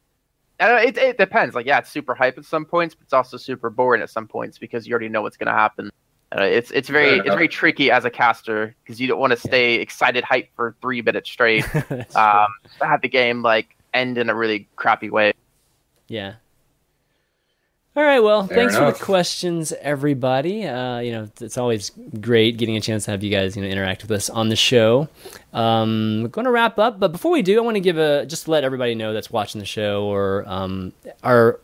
Speaker 2: Know, it, it depends. Like, yeah, it's super hype at some points, but it's also super boring at some points because you already know what's going to happen. Uh, it's it's very it's very tricky as a caster because you don't want to stay excited hype for three minutes straight.
Speaker 1: That's true.
Speaker 2: um, to have the game like end in a really crappy way.
Speaker 1: Yeah. All right. Well,
Speaker 3: Fair
Speaker 1: thanks for the questions, everybody. Uh, you know, it's always great getting a chance to have you guys, you know, interact with us on the show. Um, we're going to wrap up, but before we do, I want to give a just to let everybody know that's watching the show or um, our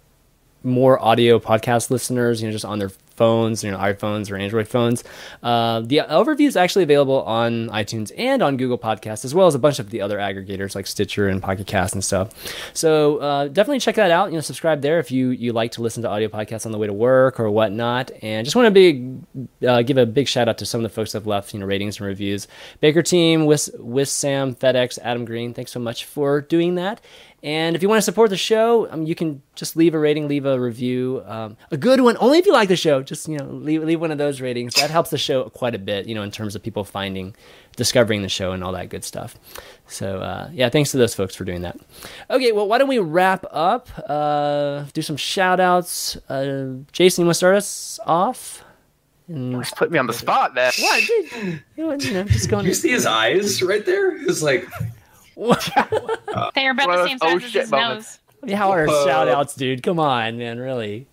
Speaker 1: more audio podcast listeners, you know, just on their phones, you know, iPhones or Android phones. Uh, the overview is actually available on iTunes and on Google Podcasts, as well as a bunch of the other aggregators like Stitcher and Pocket Cast and stuff. So uh, definitely check that out. You know, subscribe there if you you like to listen to audio podcasts on the way to work or whatnot. And just want to big uh, give a big shout out to some of the folks that have left you know ratings and reviews. Baker Team, Wis, Wis Sam, FedEx, Adam Green. Thanks so much for doing that. And if you want to support the show, um, you can just leave a rating, leave a review, um, a good one. Only if you like the show. Just you know, leave leave one of those ratings. That helps the show quite a bit. You know, in terms of people finding, discovering the show and all that good stuff. So uh, yeah, thanks to those folks for doing that. Okay, well, why don't we wrap up? Uh, do some shout outs. Uh, Jason, you want to start us off? And,
Speaker 2: Just put me on the spot, man.
Speaker 1: what? Dude, you know, you know, just going.
Speaker 3: You see his eyes right there? It's like
Speaker 4: They are about
Speaker 2: One
Speaker 4: the same size
Speaker 2: oh
Speaker 4: as
Speaker 2: shit
Speaker 4: his
Speaker 2: moments.
Speaker 4: nose.
Speaker 1: How are
Speaker 3: Whoa.
Speaker 1: shout outs, dude? Come on, man, really.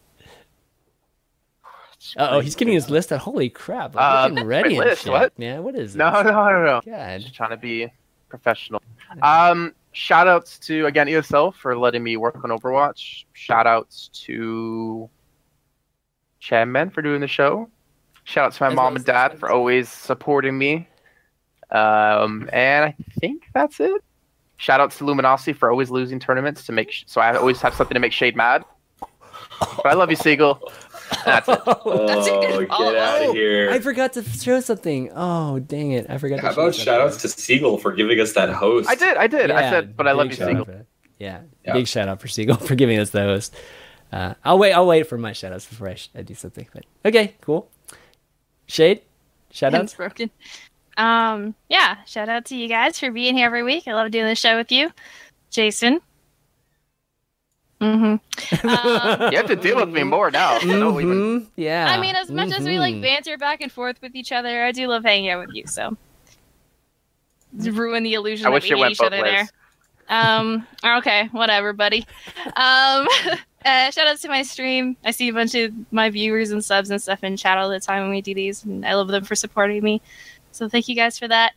Speaker 1: Uh oh, he's getting his list out. Holy crap. I'm
Speaker 2: Uh,
Speaker 1: getting ready
Speaker 2: my
Speaker 1: and
Speaker 2: list,
Speaker 1: shit,
Speaker 2: what?
Speaker 1: man. What is this?
Speaker 2: No, no, no, no.
Speaker 1: God.
Speaker 2: Just trying to be professional. Um, shout outs to again ESL for letting me work on Overwatch. Shout outs to Chanman for doing the show. Shout out to my
Speaker 1: As
Speaker 2: mom
Speaker 1: well
Speaker 2: and dad for always supporting me. Um, and I think that's it. Shout outs to Luminosity for always losing tournaments to make sh- so I always have something to make Shade mad. But I love you, Seagull. That's it.
Speaker 3: Oh, get
Speaker 4: Oh,
Speaker 3: out
Speaker 1: oh,
Speaker 3: of here.
Speaker 1: I forgot to show something. Oh, dang it. I forgot to
Speaker 3: How
Speaker 1: show
Speaker 3: about
Speaker 1: something.
Speaker 3: shout outs to Seagull for giving us that host?
Speaker 2: I did, I did. I said, but I love you,
Speaker 1: shout Seagull. Yeah,
Speaker 3: Yeah.
Speaker 1: big shout out for Seagull for giving us the host. Uh, I'll wait. I'll wait for my shout outs before I, sh- I do something. But okay, cool. Shade, shout
Speaker 4: Pen's
Speaker 1: outs.
Speaker 4: broken. Um, yeah, shout out to you guys for being here every week. I love doing the show with you, Jason. Mm-hmm. Um,
Speaker 2: You have to deal with me more now. I don't even-
Speaker 1: Yeah.
Speaker 4: I mean, as much as we like
Speaker 1: Mhm.
Speaker 4: banter back and forth with each other, I do love hanging out with you. So ruin the illusion
Speaker 2: I
Speaker 4: that
Speaker 2: wish
Speaker 4: we
Speaker 2: it
Speaker 4: hate each other
Speaker 2: ways.
Speaker 4: there. Um, okay, whatever, buddy. Um, uh, shout out to my stream. I see a bunch of my viewers and subs and stuff in chat all the time when we do these, and I love them for supporting me. So thank you guys for that.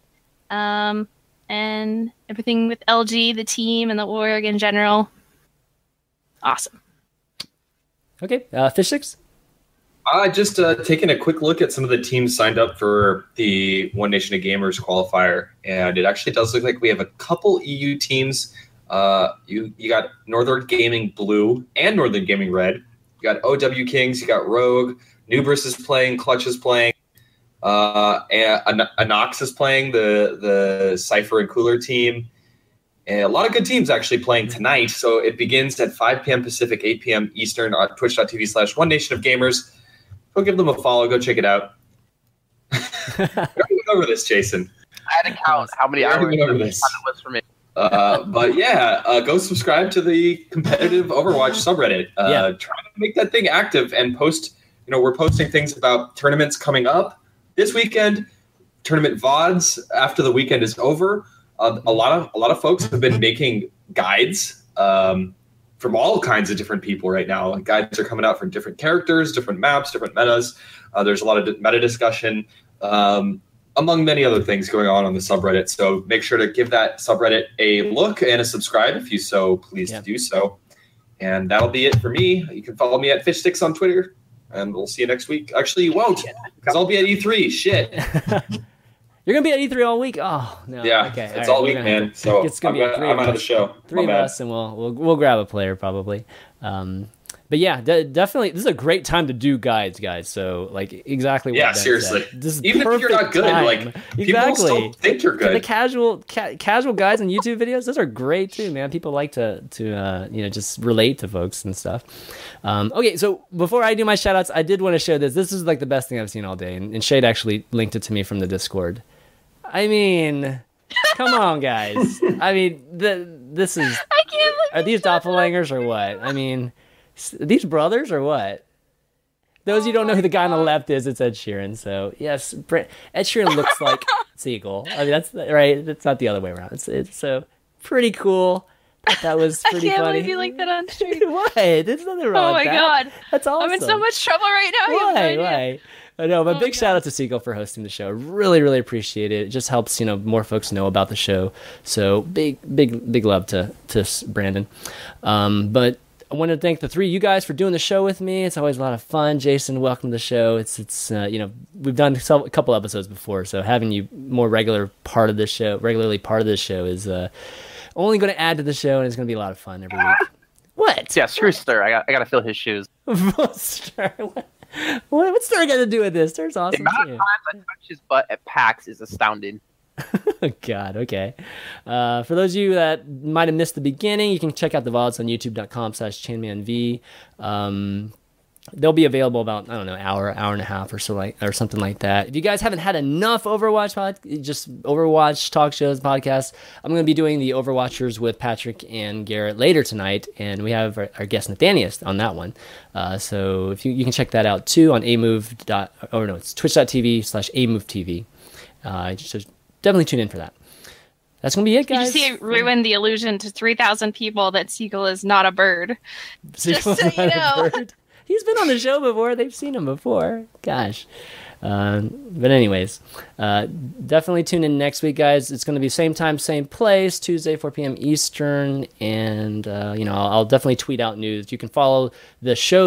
Speaker 4: Um, and everything with LG, the team, and the org in general. Awesome.
Speaker 1: Okay, uh, fish sticks.
Speaker 3: Uh, just uh, taking a quick look at some of the teams signed up for the One Nation of Gamers qualifier, and it actually does look like we have a couple EU teams. Uh, you you got Northern Gaming Blue and Northern Gaming Red. You got OW Kings. You got Rogue. Nubris is playing. Clutch is playing. Uh, and Anox is playing the the Cipher and Cooler team. And a lot of good teams actually playing tonight. So it begins at 5 p.m. Pacific, 8 p.m. Eastern on twitch.tv slash One Nation of Gamers. Go give them a follow. Go check it out. we already went over this, Jason.
Speaker 2: I had to count how many hours
Speaker 3: already went over
Speaker 2: it
Speaker 3: this.
Speaker 2: was for me.
Speaker 3: Uh, but yeah, uh, go subscribe to the competitive Overwatch subreddit. Uh,
Speaker 1: Yeah.
Speaker 3: Try to make that thing active and post. You know, we're posting things about tournaments coming up this weekend. Tournament vods after the weekend is over. Uh, a lot of a lot of folks have been making guides um, from all kinds of different people right now. Like, guides are coming out for different characters, different maps, different metas. Uh, there's a lot of meta discussion. Um, among many other things going on on the subreddit. So make sure to give that subreddit a look and a subscribe if you so please
Speaker 1: Yeah.
Speaker 3: to do so. And that'll be it for me. You can follow me at Fishsticks on Twitter, and we'll see you next week. Actually, you won't, because I'll be at E3. Shit.
Speaker 1: You're gonna be at E3 all week. Oh no.
Speaker 3: Yeah,
Speaker 1: Okay.
Speaker 3: it's
Speaker 1: right,
Speaker 3: all
Speaker 1: we're
Speaker 3: week, man.
Speaker 1: to-
Speaker 3: So
Speaker 1: it's gonna
Speaker 3: I'm,
Speaker 1: be
Speaker 3: gonna-
Speaker 1: three
Speaker 3: I'm
Speaker 1: of
Speaker 3: out of the
Speaker 1: us.
Speaker 3: show.
Speaker 1: Three
Speaker 3: My
Speaker 1: of
Speaker 3: bad.
Speaker 1: us, and we'll we'll we'll grab a player probably. Um, but yeah, de- definitely, this is a great time to do guides, guys. So like exactly. What
Speaker 3: Yeah,
Speaker 1: Ben
Speaker 3: seriously.
Speaker 1: said. This is
Speaker 3: Even if you're not good,
Speaker 1: time.
Speaker 3: like people still think you're
Speaker 1: For the casual ca- casual guides and YouTube videos, those are great too, man. People like to to uh, you know just relate to folks and stuff. Um, okay, so before I do my shout outs, I did want to show this. This is like the best thing I've seen all day, and, and Shade actually linked it to me from the Discord. I mean, come on, guys. I mean, the this is
Speaker 4: I can't
Speaker 1: are these
Speaker 4: you said that.
Speaker 1: doppelgangers or what? I mean, s- these brothers or what? Those of you
Speaker 4: Oh
Speaker 1: don't know who the guy on the left is, it's Ed Sheeran. So yes, Ed Sheeran looks like Seagull. I mean, that's right. It's not the other way around. It's, it's so pretty cool. That was
Speaker 4: I can't
Speaker 1: funny.
Speaker 4: believe you like that on stream.
Speaker 1: what? There's nothing wrong
Speaker 4: Oh my
Speaker 1: that.
Speaker 4: god.
Speaker 1: That's awesome.
Speaker 4: I'm in so much trouble right now. Have no
Speaker 1: Why? Why? I know, but
Speaker 4: Oh,
Speaker 1: big
Speaker 4: God.
Speaker 1: shout out to Seagull for hosting the show. Really, really appreciate it. It just helps you know more folks know about the show. So big, big, big love to to Brandon. Um, but I want to thank the three of you guys for doing the show with me. It's always a lot of fun. Jason, welcome to the show. It's it's uh, you know we've done a couple episodes before, so having you more regular part of the show, regularly part of the show is uh, only going to add to the show, and it's going to be a lot of fun every week. What?
Speaker 2: Yeah, screw Stir. I got I got to fill his shoes.
Speaker 1: Stir. What, what, what's Stir got to do with this? Stir's
Speaker 2: The
Speaker 1: awesome
Speaker 2: amount of
Speaker 1: too.
Speaker 2: times I touch his butt at PAX is astounding.
Speaker 1: Oh, God, okay. Uh, for those of you that might have missed the beginning, you can check out the VODs on youtube.com slash chainmanv. Um, they'll be available about, I don't know, hour, hour and a half or so like, or something like that. If you guys haven't had enough Overwatch pod, just Overwatch talk shows, podcasts, I'm going to be doing the Overwatchers with Patrick and Garrett later tonight, and we have our, our guest Nathanius on that one. Uh, so if you, you can check that out too on amove or no, it's twitch.tv slash amovetv. Uh, so definitely tune in for that. That's gonna be it,
Speaker 4: You
Speaker 1: guys.
Speaker 4: just see ruin the illusion to 3,000 people that Seagull is not a bird.
Speaker 1: Seagull's
Speaker 4: so you know.
Speaker 1: bird. He's been on the show before. They've seen him before. Gosh. Um, but anyways, uh, definitely tune in next week, guys. It's going to be same time, same place, Tuesday, 4 p.m. Eastern, and uh, you know I'll, I'll definitely tweet out news. You can follow the show